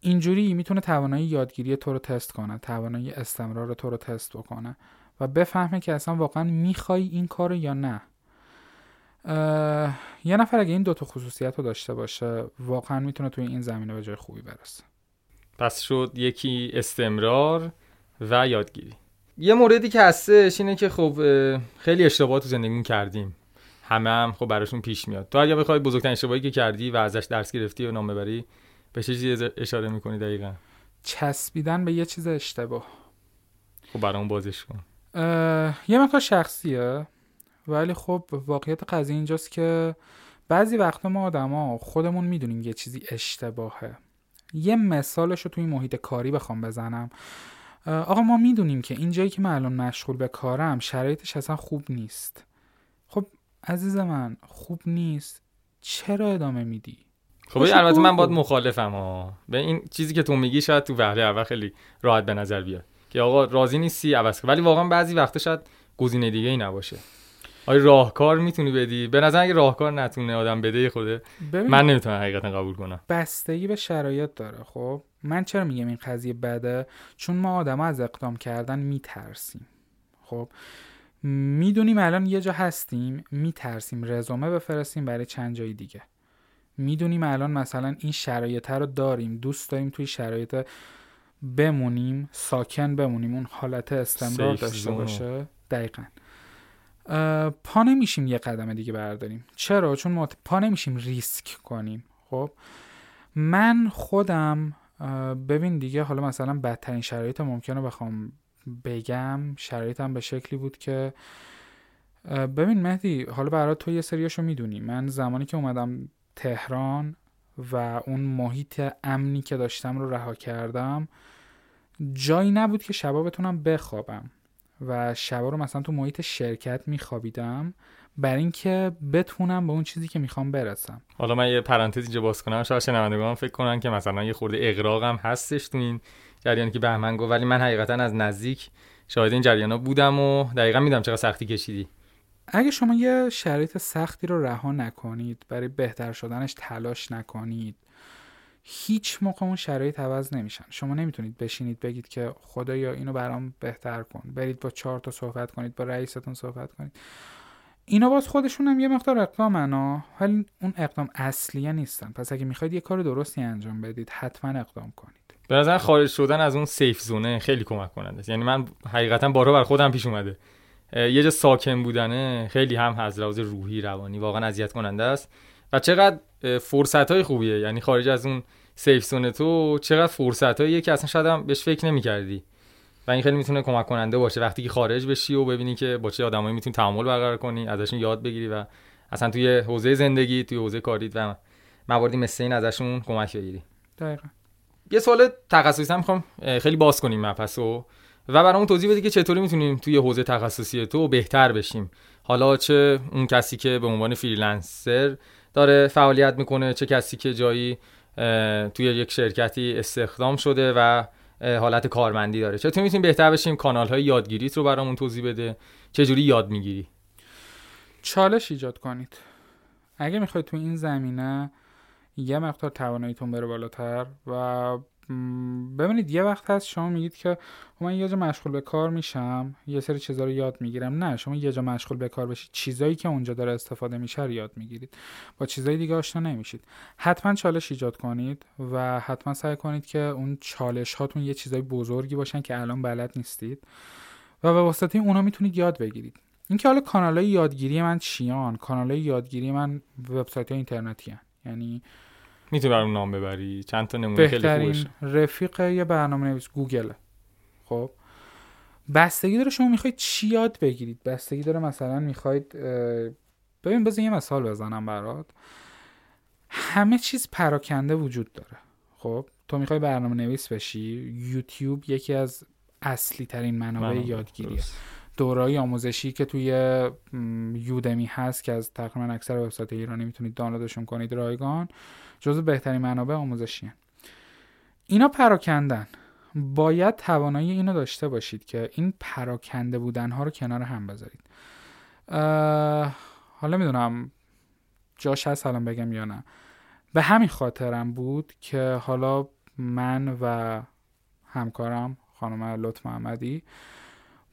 اینجوری می‌تونه توانایی یادگیری تو رو تست کنه توانایی استمرار تو رو تست بکنه و بفهمه که اصلا واقعا می‌خوای این کار یا نه. یه نفر اگه این دوتا خصوصیت رو داشته باشه واقعا می‌تونه توی این زمینه به جای خوبی برسه. پس شد یکی استمرار و یادگیری. یه موردی که هستش اینه که خب خیلی اشتباهات تو زندگی کردیم. همه هم خب براشون پیش میاد. تو اگه بخوای بزرگترین اشتباهی که کردی و ازش درس گرفتی و نام ببری به چه چیزی اشاره می‌کنی دقیقا؟ چسبیدن به یه چیز اشتباه. خب برام بازش کن. یه مقدار شخصیه ولی خب واقعیت قضیه اینجاست که بعضی وقتا ما آدما خودمون می‌دونیم یه چیزی اشتباهه. یه مثالش رو توی محیط کاری بخوام بزنم. آقا ما می‌دونیم که این جایی که من الان مشغول به کارم شرایطش اصلا خوب نیست. خب عزیز من خوب نیست. چرا ادامه میدی؟ خب البته من باید مخالفم ها به این چیزی که تو میگی شاید تو وهله اول خیلی راحت به نظر بیاد. که آقا راضی نیستی؟ عوض ولی واقعا بعضی وقتا شاید گزینه دیگه ای نباشه. آیا راهکار می‌تونی بدی؟ به نظر اگه راهکار نتونه آدم بده خوده من نمی‌تونم حقیقتا قبول کنم. بستگی به شرایط داره خب؟ من چرا میگم این قضیه بده؟ چون ما آدم از اقدام کردن میترسیم خب؟ می‌دونیم الان یه جا هستیم میترسیم رزومه بفرستیم برای چند جای دیگه. می‌دونیم الان مثلا این شرایط رو داریم دوست داریم توی شرایط بمونیم ساکن بمونیم اون حالت استمرار داشته باشه. دقیقا. پا نمیشیم یه قدم دیگه برداریم. چرا؟ چون ما پا نمیشیم ریسک کنیم. خب؟ من خودم ببین دیگه حالا مثلا بدترین شرایط ممکنه بخوام بگم. شرایطم به شکلی بود که ببین مهدی حالا برای تو یه سریاشو می‌دونی. من زمانی که اومدم تهران و اون محیط امنی که داشتم رو رها کردم جایی نبود که شبا بتونم بخوابم. و شبا رو مثلا تو محیط شرکت میخوابیدم بر اینکه بتونم به اون چیزی که می‌خوام برسم. حالا من یه پرانتز اینجا باز کنم. شاید شنوندگان فکر کنن که مثلا یه خورده اقراقم هستش تو این جریانی که بهمن گفت ولی من حقیقتا از نزدیک شاهد این جریانا بودم و دقیقا میدم چقدر سختی کشیدی. اگه شما یه شرایط سختی رو رها نکنید برای بهتر شدنش تلاش نکنید. هیچ موقع اون شرایط عوض نمیشن. شما نمی‌تونید بشینید بگید که خدایا اینو برام بهتر کن. برید با چهار تا صحبت کنید با رئیستون صحبت کنید. اینا باز خودشون هم یه مقدار اقدامن ها ولی اون اقدام اصلیه نیستن. پس اگه می‌خواید یه کار درستی انجام بدید حتما اقدام کنید. به نظر خارج شدن از اون سیف زونه خیلی کمک کننده است. یعنی من حقیقتا بارها بر خودم پیش اومده. یه جا ساکن بودنه خیلی هم از روحی روانی واقعا اذیت کننده است. و چقدر فرصت های خوبیه. یعنی خارج از اون سیف زون تو چقدر فرصت هاییه که اصلا شاید هم بهش فکر نمی‌کردی. و این خیلی می‌تونه کمک کننده باشه. وقتی که خارج بشی و ببینی که با چه آدمایی می‌تونی تعامل برقرار کنی ازشون یاد بگیری و اصلا توی حوزه زندگی توی حوزه کاریت و مواردی مثل این ازشون کمک بگیری. دقیقا. یه سوال تخصصی هم می‌خوام خیلی باز کنیم مپسو و برامون توضیح بدی که چطوری می‌تونیم توی حوزه تخصصی تو بهتر بشیم. حالا چه اون کسی که به عنوان فریلنسر داره فعالیت می‌کنه چه کسی که جایی توی یک شرکتی استخدام شده و حالت کارمندی داره. چطور می‌تونیم بهتر بشیم؟ کانال های یادگیریت رو برامون توضیح بده. چه جوری یاد می‌گیری؟ چالش ایجاد کنید. اگه می‌خواید تو این زمینه یه مقدار تواناییتون بره بالاتر و ببینید یه وقت هست شما میگید که من یه جا مشغول به کار میشم یه سری چیزا رو یاد می‌گیرم. نه شما یه جا مشغول به کار بشید. چیزایی که اونجا داره استفاده میشه رو یاد می‌گیرید. با چیزای دیگه آشنا نمیشید. حتما چالش ایجاد کنید و حتما سعی کنید که اون چالش هاتون یه چیزای بزرگی باشن که الان بلد نیستید. و به واسطه اونا می‌تونید یاد بگیرید. اینکه حالا کانال یادگیری من چیان؟ کانال یادگیری من وبسایت اینترنتی هن. یعنی می‌تونی برام نام ببری. چند تا نمونه خیلی رفیق یه برنامه نویس گوگل خب. بستگی داره شما می‌خواید چی یاد بگیرید؟ بستگی داره مثلا می‌خواید ببین بزن یه مثال بزنم برات. همه چیز پراکنده وجود داره. خب تو می‌خوای برنامه نویس بشی یوتیوب یکی از اصلی ترین منابع یادگیریه. دورای آموزشی که توی یودمی هست که از تقریبا اکثر وبسایت ایرانی می‌تونید دانلودشون کنید رایگان. جزو بهترین منابع آموزشی اینا پراکندن. باید توانایی اینو داشته باشید که این پراکنده بودن ها رو کنار هم بذارید. حالا می‌دونم جاش هست الان بگم یا نه. به همین خاطرم بود که حالا من و همکارم خانم لطف محمدی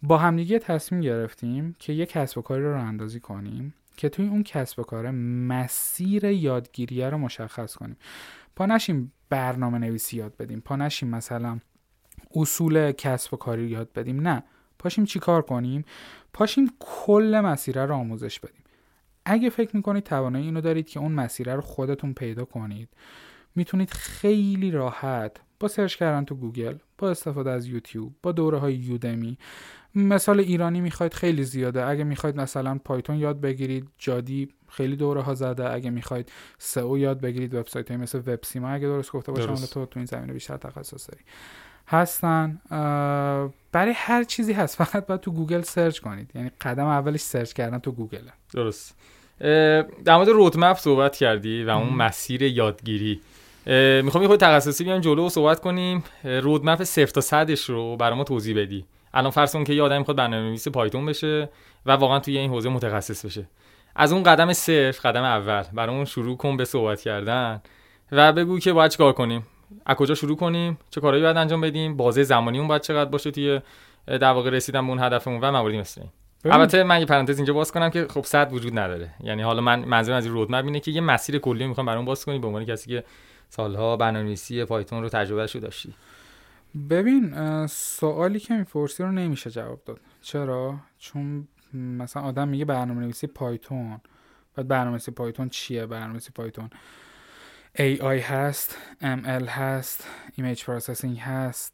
با همدیگه تصمیم گرفتیم که یک کسب و کاری رو راه اندازی کنیم. که توی اون کسب و کار مسیر یادگیریه رو مشخص کنیم. پا نشیم برنامه نویسی یاد بدیم. پا نشیم مثلا اصول کسب و کاری یاد بدیم. نه. پاشیم چی کار کنیم؟ پاشیم کل مسیره رو آموزش بدیم. اگه فکر می‌کنید توانایی اینو دارید که اون مسیره رو خودتون پیدا کنید می‌تونید خیلی راحت با search کردن تو گوگل با استفاده از یوتیوب با دوره های یودمی. مثال ایرانی می‌خواید خیلی زیاده. اگه می‌خواید مثلا پایتون یاد بگیرید جادی خیلی دوره ها زده. اگه می‌خواید SEO یاد بگیرید وبسایت های مثل وب سیما اگه درست گفته باشم تو تو این زمینه بیشتر تخصص داری هستن برای هر چیزی هست. فقط باید تو گوگل search کنید. یعنی قدم اولش search کردن تو گوگله. درست. در مورد roadmap صحبت کردی و اون مسیر یادگیری. می‌خوام یه خود تخصصی بیایم جلو و صحبت کنیم. roadmap صفر تا صدش رو برای ما توضیح بدی. الان فرض کن که یه آدم می‌خواد برنامه‌نویس پایتون بشه و واقعا توی این حوزه متخصص بشه. از اون قدم صفر قدم اول. برامون شروع کن به صحبت کردن و بگو که باید چیکار کنیم. از کجا شروع کنیم؟ چه کارهایی باید انجام بدیم؟ بازه زمانی اون باید چقدر باشه توی در واقع رسیدن به اون هدفمون و مواردی مثل این. البته من یه پرانتز اینجا باز کنم که خب صد وجود نداره. یعنی حالا من منظورم از این رودمپ اینه که یه مسیر کلی می‌خوام برام باز کنی به عنوان کسی که سالها برنامه‌نویسی پایتون رو تجربه شو داشتی؟ ببین سوالی که می‌پرسی رو نمیشه جواب داد. چرا؟ چون مثلا آدم میگه برنامه نویسی پایتون. بعد برنامه نویسی پایتون چیه؟ برنامه نویسی پایتون AI هست ML هست image processing هست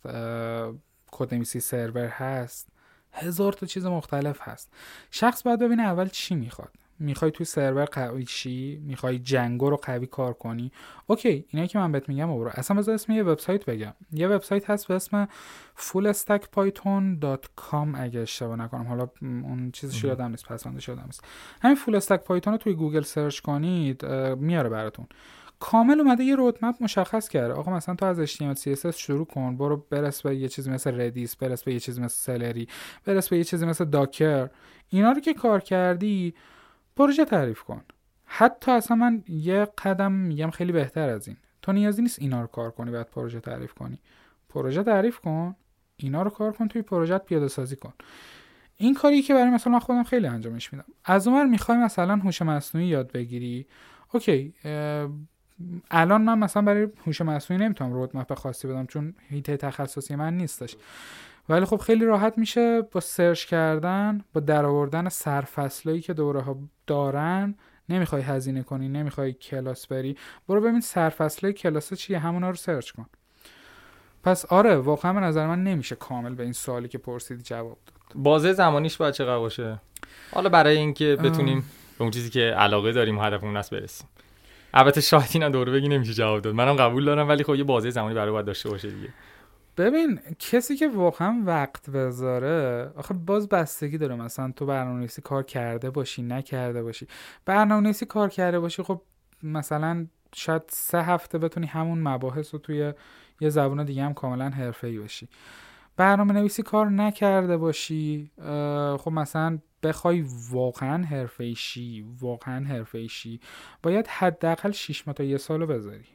کد نویسی سرور هست. هزار تا چیز مختلف هست. شخص باید ببینه اول چی می‌خواد. می‌خوای توی سرور قوی شی؟ می‌خوای Django رو قوی کار کنی؟ OK اینایی که من بهت میگم برو. اصلا بذار اسم یه وبسایت بگم. یه وبسایت هست به اسم fullstackpython.com اگه اشتباه نکنم. حالا اون چیزش یادم نیست پسوندش یادم نیست. همین full stack Python رو توی گوگل search کنید میاره براتون. کامل اومده یه roadmap مشخص کرده. آقا مثلا تو از HTML CSS شروع کن. برو برس به یه چیزی مثل Redis برس به یه چیزی مثل Celery برس به یه چیزی مثل Docker. اینا رو که کار کردی پروژه تعریف کن. حتی اصلا من یه قدم میگم خیلی بهتر از این. تو نیازی نیست اینا رو کار کنی بعد پروژه تعریف کنی. پروژه تعریف کن. اینا رو کار کن توی پروژه پیاده سازی کن. این کاری که برای مثلا خودم خیلی انجامش میدم. از اونور می‌خوای مثلا هوش مصنوعی یاد بگیری. OK الان من مثلا برای هوش مصنوعی نمی‌تونم roadmap خاصی بدم چون حیطه تخصصی من نیستش. ولی خب خیلی راحت میشه با search کردن با درآوردن سرفصلایی که دوره ها دارن نمی‌خوای هزینه کنی نمی‌خوای کلاس بری. برو ببین سرفصله کلاس چیه همونا رو search کن. پس آره واقعا به نظر من نمیشه کامل به این سوالی که پرسیدی جواب داد. بازه زمانیش باید چقدر باشه؟ حالا برای اینکه بتونیم به اون چیزی که علاقه داریم و هدفمون است برسیم. البته شاید اینا دوره بگی نمیشه جواب داد. منم قبول دارم ولی خب یه بازه زمانی برای باید داشته باشه دیگه. ببین کسی که واقعا وقت بذاره آخه باز بستگی داره. مثلا تو برنامه‌نویسی کار کرده باشی نکرده باشی. برنامه‌نویسی کار کرده باشی خب مثلا شاید سه هفته بتونی همون مباحث رو توی یه زبون دیگه هم کاملا حرفه‌ای باشی برنامه نویسی کار نکرده باشی خب مثلا بخوای واقعا حرفه شی واقعا حرفه شی باید حداقل 6 ماه تا یه سالو بذاری.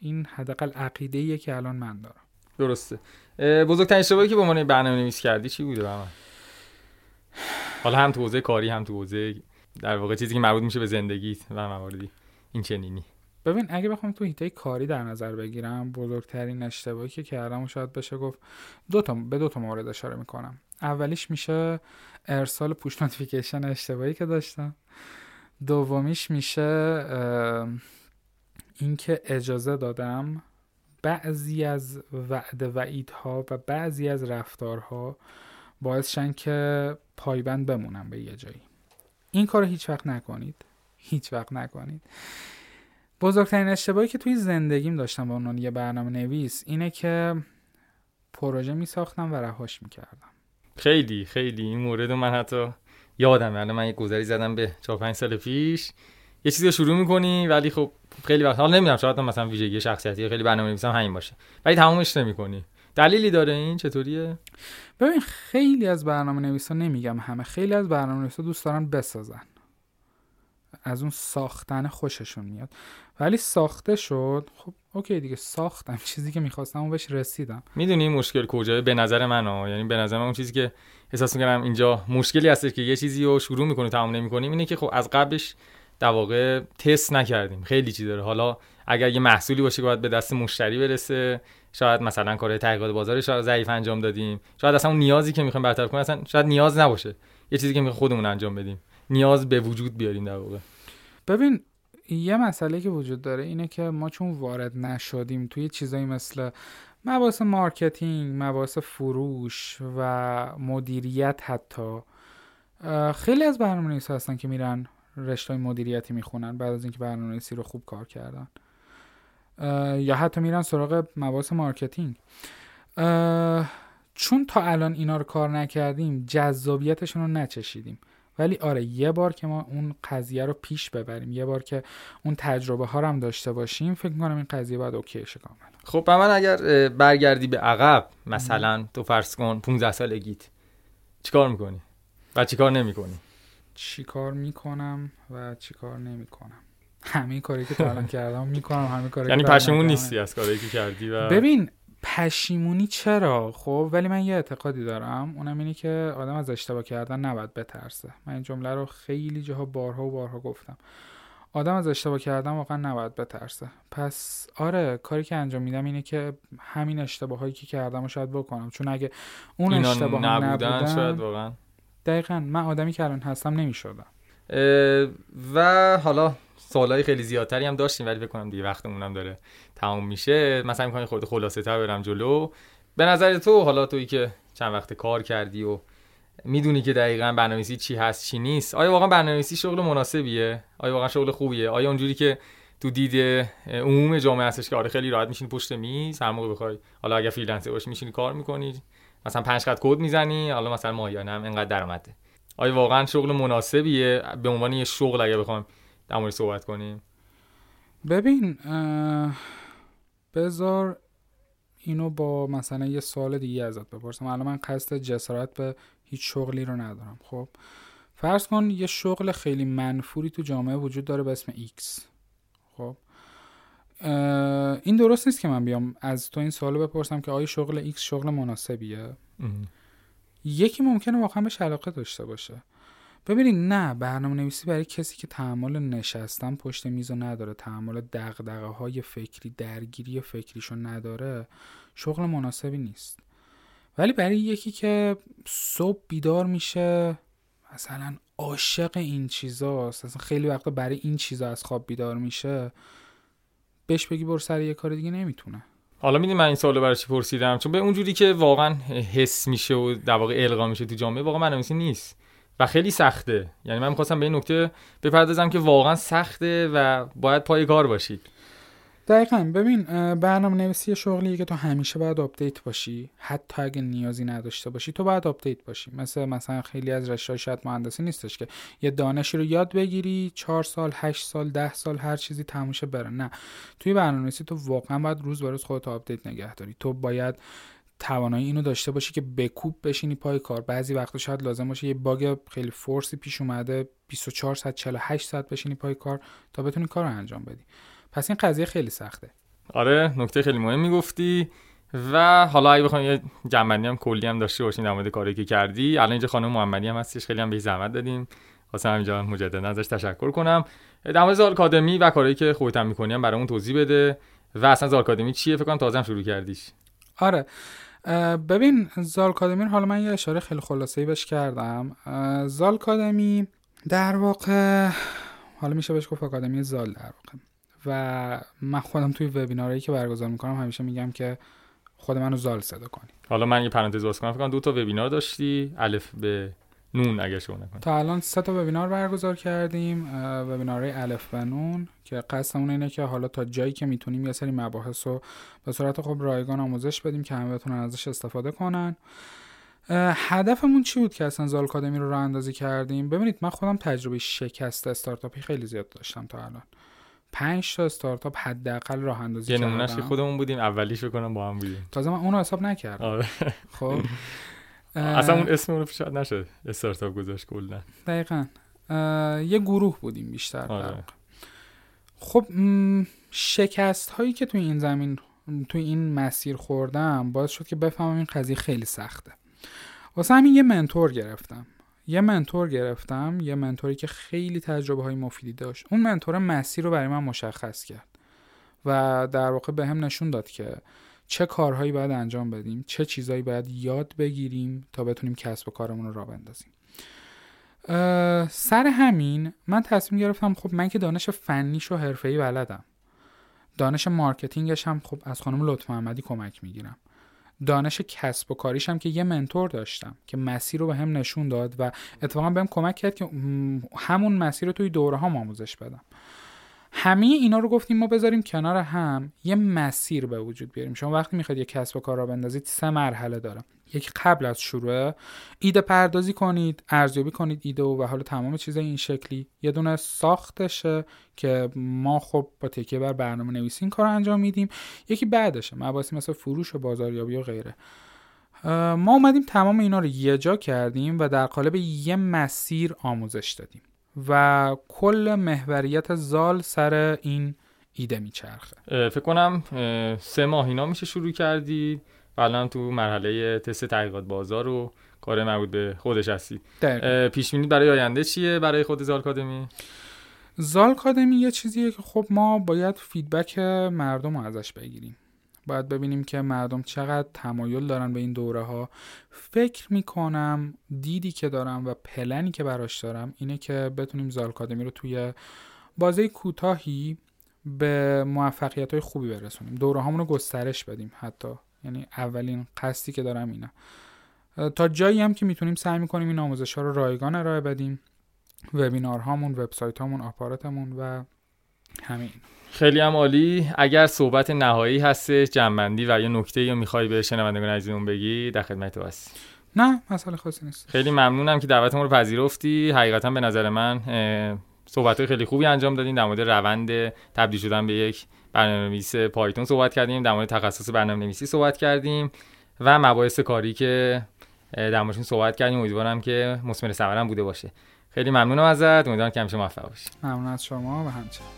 این حداقل عقیده ایه که الان من دارم. درسته. بزرگترین اشتباهی که به عنوان برنامه نویس کردی چی بوده من حالا هم تو حوزه کاری هم تو حوزه در واقع چیزی که مربوط میشه به زندگیت و مواردی. این چنینی. ببین اگه بخوام تو هیته کاری در نظر بگیرم بزرگترین اشتباهی که کردم و شاید بشه گفت دو تا به دو تا مورد اشاره می‌کنم. اولیش میشه ارسال پوش نوتیفیکیشن اشتباهی که داشتم. دومیش میشه اینکه اجازه دادم بعضی از وعد وعیدها و بعضی از رفتارها باعث شن که پایبند بمونم به یه جایی. این کار هیچ وقت نکنید. هیچ وقت نکنید. بزرگترین اشتباهی که توی زندگیم داشتم به عنوان یه برنامه نویس اینه که پروژه می ساختم و رهاش می کردم خیلی خیلی. این مورد من حتی یادم یعنی من یه گذری زدم به 4 5 سال پیش. یه چیزی رو شروع می‌کنی ولی خب خیلی وقت حالا نمی‌دونم شاید مثلا ویژگی شخصیتی خیلی برنامه نویسم همین باشه. ولی تمومش نمی‌کنی. دلیلی داره این؟ چطوریه؟ ببین خیلی از برنامه نویسا نمیگم همه. خیلی از برنامه نویسا دوست دارن بسازن. از اون ساختن خوششون میاد. ولی ساخته شد خب اوکی دیگه ساختم. چیزی که می‌خواستم اون بهش رسیدم. می‌دونی مشکل کجاست به نظر من ها یعنی به نظر من اون چیزی که احساس می‌کنم اینجا مشکلی هست که یه چیزی رو شروع می‌کنیم تمام نمی‌کنیم اینه که خب از قبلش در واقع تست نکردیم. خیلی چیز داره. حالا اگر یه محصولی باشه که باید به دست مشتری برسه شاید مثلا کار تحقیقات بازارش ضعیف انجام دادیم. شاید اصلا اون نیازی که می‌خوایم برطرف کنیم اصلا شاید نیاز نباشه. یه چیزی که می‌خوایم خودمون انجام بدیم. نیاز به وجود بیاریم در واقع. ببین یه مسئله که وجود داره اینه که ما چون وارد نشدیم توی چیزایی مثل مباحث marketing مباحث فروش و مدیریت حتی خیلی از برنامه هستن که میرن رشته مدیریتی می‌خونن بعد از اینکه برنامه رو خوب کار کردن. یا حتی میرن سراغ مباحث marketing. چون تا الان اینا رو کار نکردیم جذابیتشون رو نچشیدیم. ولی آره یه بار که ما اون قضیه رو پیش ببریم یه بار که اون تجربه ها رو هم داشته باشیم فکر کنم این قضیه باید OK شه کامل خب من اگر برگردی به عقب مثلا تو فرض کن 15 سالگیت چیکار می‌کنی؟ و چیکار نمی‌کنی؟ چیکار می‌کنم و چیکار نمی‌کنم. همین کاری که تا الان کردم می‌کنم همین کاری یعنی پشیمون نیستی از کاری که کردی و ببین پشیمونی چرا؟ خب ولی من یه اعتقادی دارم. اونم اینه که آدم از اشتباه کردن نباید بترسه. من این جمله رو خیلی جاها بارها و بارها گفتم. آدم از اشتباه کردن واقعا نباید بترسه. پس آره کاری که انجام میدم اینه که همین اشتباه هایی که کردم رو شاید بکنم. چون اگه اون اشتباه نبودن, نبودن شاید واقعا دقیقا من آدمی که الان هستم نمی‌شدم. و حالا سوالای خیلی زیادتری هم داشتیم ولی بکنم دیگه وقتمون هم داره تموم میشه. مثلا می‌خوام خود خلاصه تر برم جلو. به نظر تو حالا تویی که چند وقت کار کردی و می‌دونی که دقیقا برنامه‌نویسی چی هست چی نیست آیا واقعا برنامه‌نویسی شغل مناسبیه؟ آیا واقعا شغل خوبیه؟ آیا اونجوری که تو دید عموم جامعه هستش که آره خیلی راحت میشینی پشت میز هر موقع بخوای حالا اگه freelancer باشی میشینی کار می‌کنی؟ مثلا پنج خط کد می‌زنی حالا مثلا ماهیانه هم اینقدر درآمده. آیا واقعا شغل مناسبیه؟ به عنوان یه شغل اگه بخوام در مورد صحبت کنیم. ببین بذار اینو با مثلا یه سوال دیگه ازت بپرسم. الان من قصد جسارت به هیچ شغلی رو ندارم خب؟ فرض کن یه شغل خیلی منفوری تو جامعه وجود داره به اسم X خب؟ این درست نیست که من بیام. از تو این سوال بپرسم که آیا شغل X شغل مناسبیه؟ یکی ممکنه واقعا به علاقه داشته باشه. ببینید نه برنامه نویسی برای کسی که تحمل نشستن پشت میز نداره تحمل دقدقه های فکری درگیری فکریشو نداره شغل مناسبی نیست. ولی برای یکی که صبح بیدار میشه مثلا عاشق این چیزاست اصلا خیلی وقتا برای این چیزا از خواب بیدار میشه بهش بگی برو سر یه کار دیگه نمی‌تونه. حالا می‌دونی من این سوالو برای چی پرسیدم؟ چون به اونجوری که واقعا حس میشه و در واقع القا میشه تو جامعه واقعا برنامه‌نویسی نیست و خیلی سخته. یعنی من می‌خواستم به این نکته بپردازم که واقعا سخته و باید پای کار باشید دقیقا. ببین برنامه نویسی شغلیه که تو همیشه باید update باشی حتی اگه نیازی نداشته باشی تو باید update باشی. مثل مثلا خیلی از رشته شاید مهندسی نیستش که یه دانشی رو یاد بگیری چهار سال هشت سال ده سال هر چیزی تموم شه بره. نه. توی برنامه نویسی تو واقعا باید روز به روز خودت update نگه داری. تو باید توانایی اینو داشته باشی که بکوب بشینی پای کار. بعضی وقتا شاید لازم باشه یه bug خیلی force ی پیش اومده 24 ساعت 48 ساعت بشینی پای کار تا بتونی کار رو انجام بدی. پس این قضیه خیلی سخته. آره نکته خیلی مهم می‌گفتی و حالا اگه بخوام یه جنبندی هم کلی هم داشته باشیم در مورد کاری که کردی الان اینجا خانم محمدی هم هستش خیلی هم به زحمت دادیم. واسه همینجا مجددا ازش تشکر کنم. در مورد آکادمی و کاری که خودت هم می‌کنی هم برامون توضیح بده. و اصلا آکادمی چیه؟ فکر کنم تازه هم شروع کردیش. آره. ببین زال کادمی حالا من یه اشاره خیلی خلاصه ای بهش کردم. زال کادمی در واقع حالا میشه بهش گفت آکادمی زال در واقع. و من خودم توی وبینارهایی که برگزار می‌کنم همیشه میگم که خود منو زال صدا کنی. حالا من یه پرانتز باز کنم. فکر دو تا وبینار داشتی. الف به نون اگه شما نکنید تا الان سه تا وبینار برگزار کردیم وبینارهای الف و نون که قصدمون اینه که حالا تا جایی که می‌تونیم یه سری مباحث رو به صورت خب رایگان آموزش بدیم که همه بتونن ازش استفاده کنن. هدفمون چی بود که اصلا زال کادمی رو راه اندازی کردیم؟ ببینید من خودم تجربه شکست استارتاپی خیلی زیاد داشتم تا الان. پنج تا استارتاپ حداقل راه اندازی یه نمونهش خودمون بودیم اولیش کنم با هم بودیم. تازه من اونو حساب نکردم. آره. خب. اصلا اون اسم اون شاید نشد. استارتاپ گذاشت کلا. دقیقا. یه گروه بودیم بیشتر آره. خب شکست هایی که توی این زمین توی این مسیر خوردم باعث شد که بفهمم این قضیه خیلی سخته. واسه همین یه منتور گرفتم. یه منتور گرفتم یه منتوری که خیلی تجربه های مفیدی داشت. اون منتور مسیر رو برای من مشخص کرد و در واقع به هم نشون داد که چه کارهایی باید انجام بدیم چه چیزهایی باید یاد بگیریم تا بتونیم کسب و کارمون رو را بندازیم. سر همین من تصمیم گرفتم خب من که دانش فنیش و حرفه‌ای بلدم. دانش marketing ش هم خب از خانم لطف محمدی کمک می‌گیرم. دانش کسب و کاریش هم که یه mentor داشتم که مسیر رو بهم نشون داد و اتفاقا بهم کمک کرد که همون مسیر رو توی دوره ها آموزش بدم. همه اینا رو گفتیم ما بذاریم کنار هم یه مسیر به وجود بیاریم. شما وقتی می‌خواید یه کسب و کار راه بندازید سه مرحله داره. یکی قبل از شروع ایده پردازی کنید ارزیابی کنید ایده و, و حالا تمام چیزای این شکلی. یه دونه ساختشه که ما خب با تکیه بر برنامه نویسی این کار انجام میدیم. یکی بعدشه مباحثی مثل فروش و بازاریابی و غیره. ما اومدیم تمام اینا رو یه جا کردیم و در قالب یه مسیر آموزش دادیم و کل محوریت زال سر این ایده میچرخه. فکر کنم سه ماه اینا میشه شروع کردی الان تو مرحله تست تحقیقات بازار و کار مربوط به خودش هستی. پیش بینی برای آینده چیه برای خود زال کادمی؟ زال کادمی یه چیزیه که خب ما باید فیدبک مردم رو ازش بگیریم. باید ببینیم که مردم چقدر تمایل دارن به این دوره ها فکر می‌کنم دیدی که دارم و پلنی که براش دارم اینه که بتونیم زالکادمی رو توی بازه کوتاهی به موفقیت های خوبی برسونیم. دوره رو گسترش بدیم حتی. یعنی اولین قصدی که دارم اینه تا جایی هم که می‌تونیم سعی می‌کنیم این آموزش ها رو رایگان ارائه بدیم. وبینار هامون وبسایت هامون آپاراتمون و همین. خیلی هم عالی. اگر صحبت نهایی هستش جنبندی و یا نکته یا می‌خوای به شنوندگان عزیزمون بگی در خدمت تو هست نه مسئله خاصی نیست. خیلی ممنونم که دعوتمون رو پذیرفتی. حقیقتا به نظر من صحبت خیلی خوبی انجام دادین در مورد روند تبدیل شدن به یک برنامه‌نویس پایتون صحبت کردیم در مورد تخصص برنامه‌نویسی صحبت کردیم و مباحث کاری که در موردشون صحبت کردیم. امیدوارم که مثمر ثمرم بوده باشه. خیلی ممنونم ازت. امیدوارم که همیشه موفق باشی. ممنون از شما و همچنین.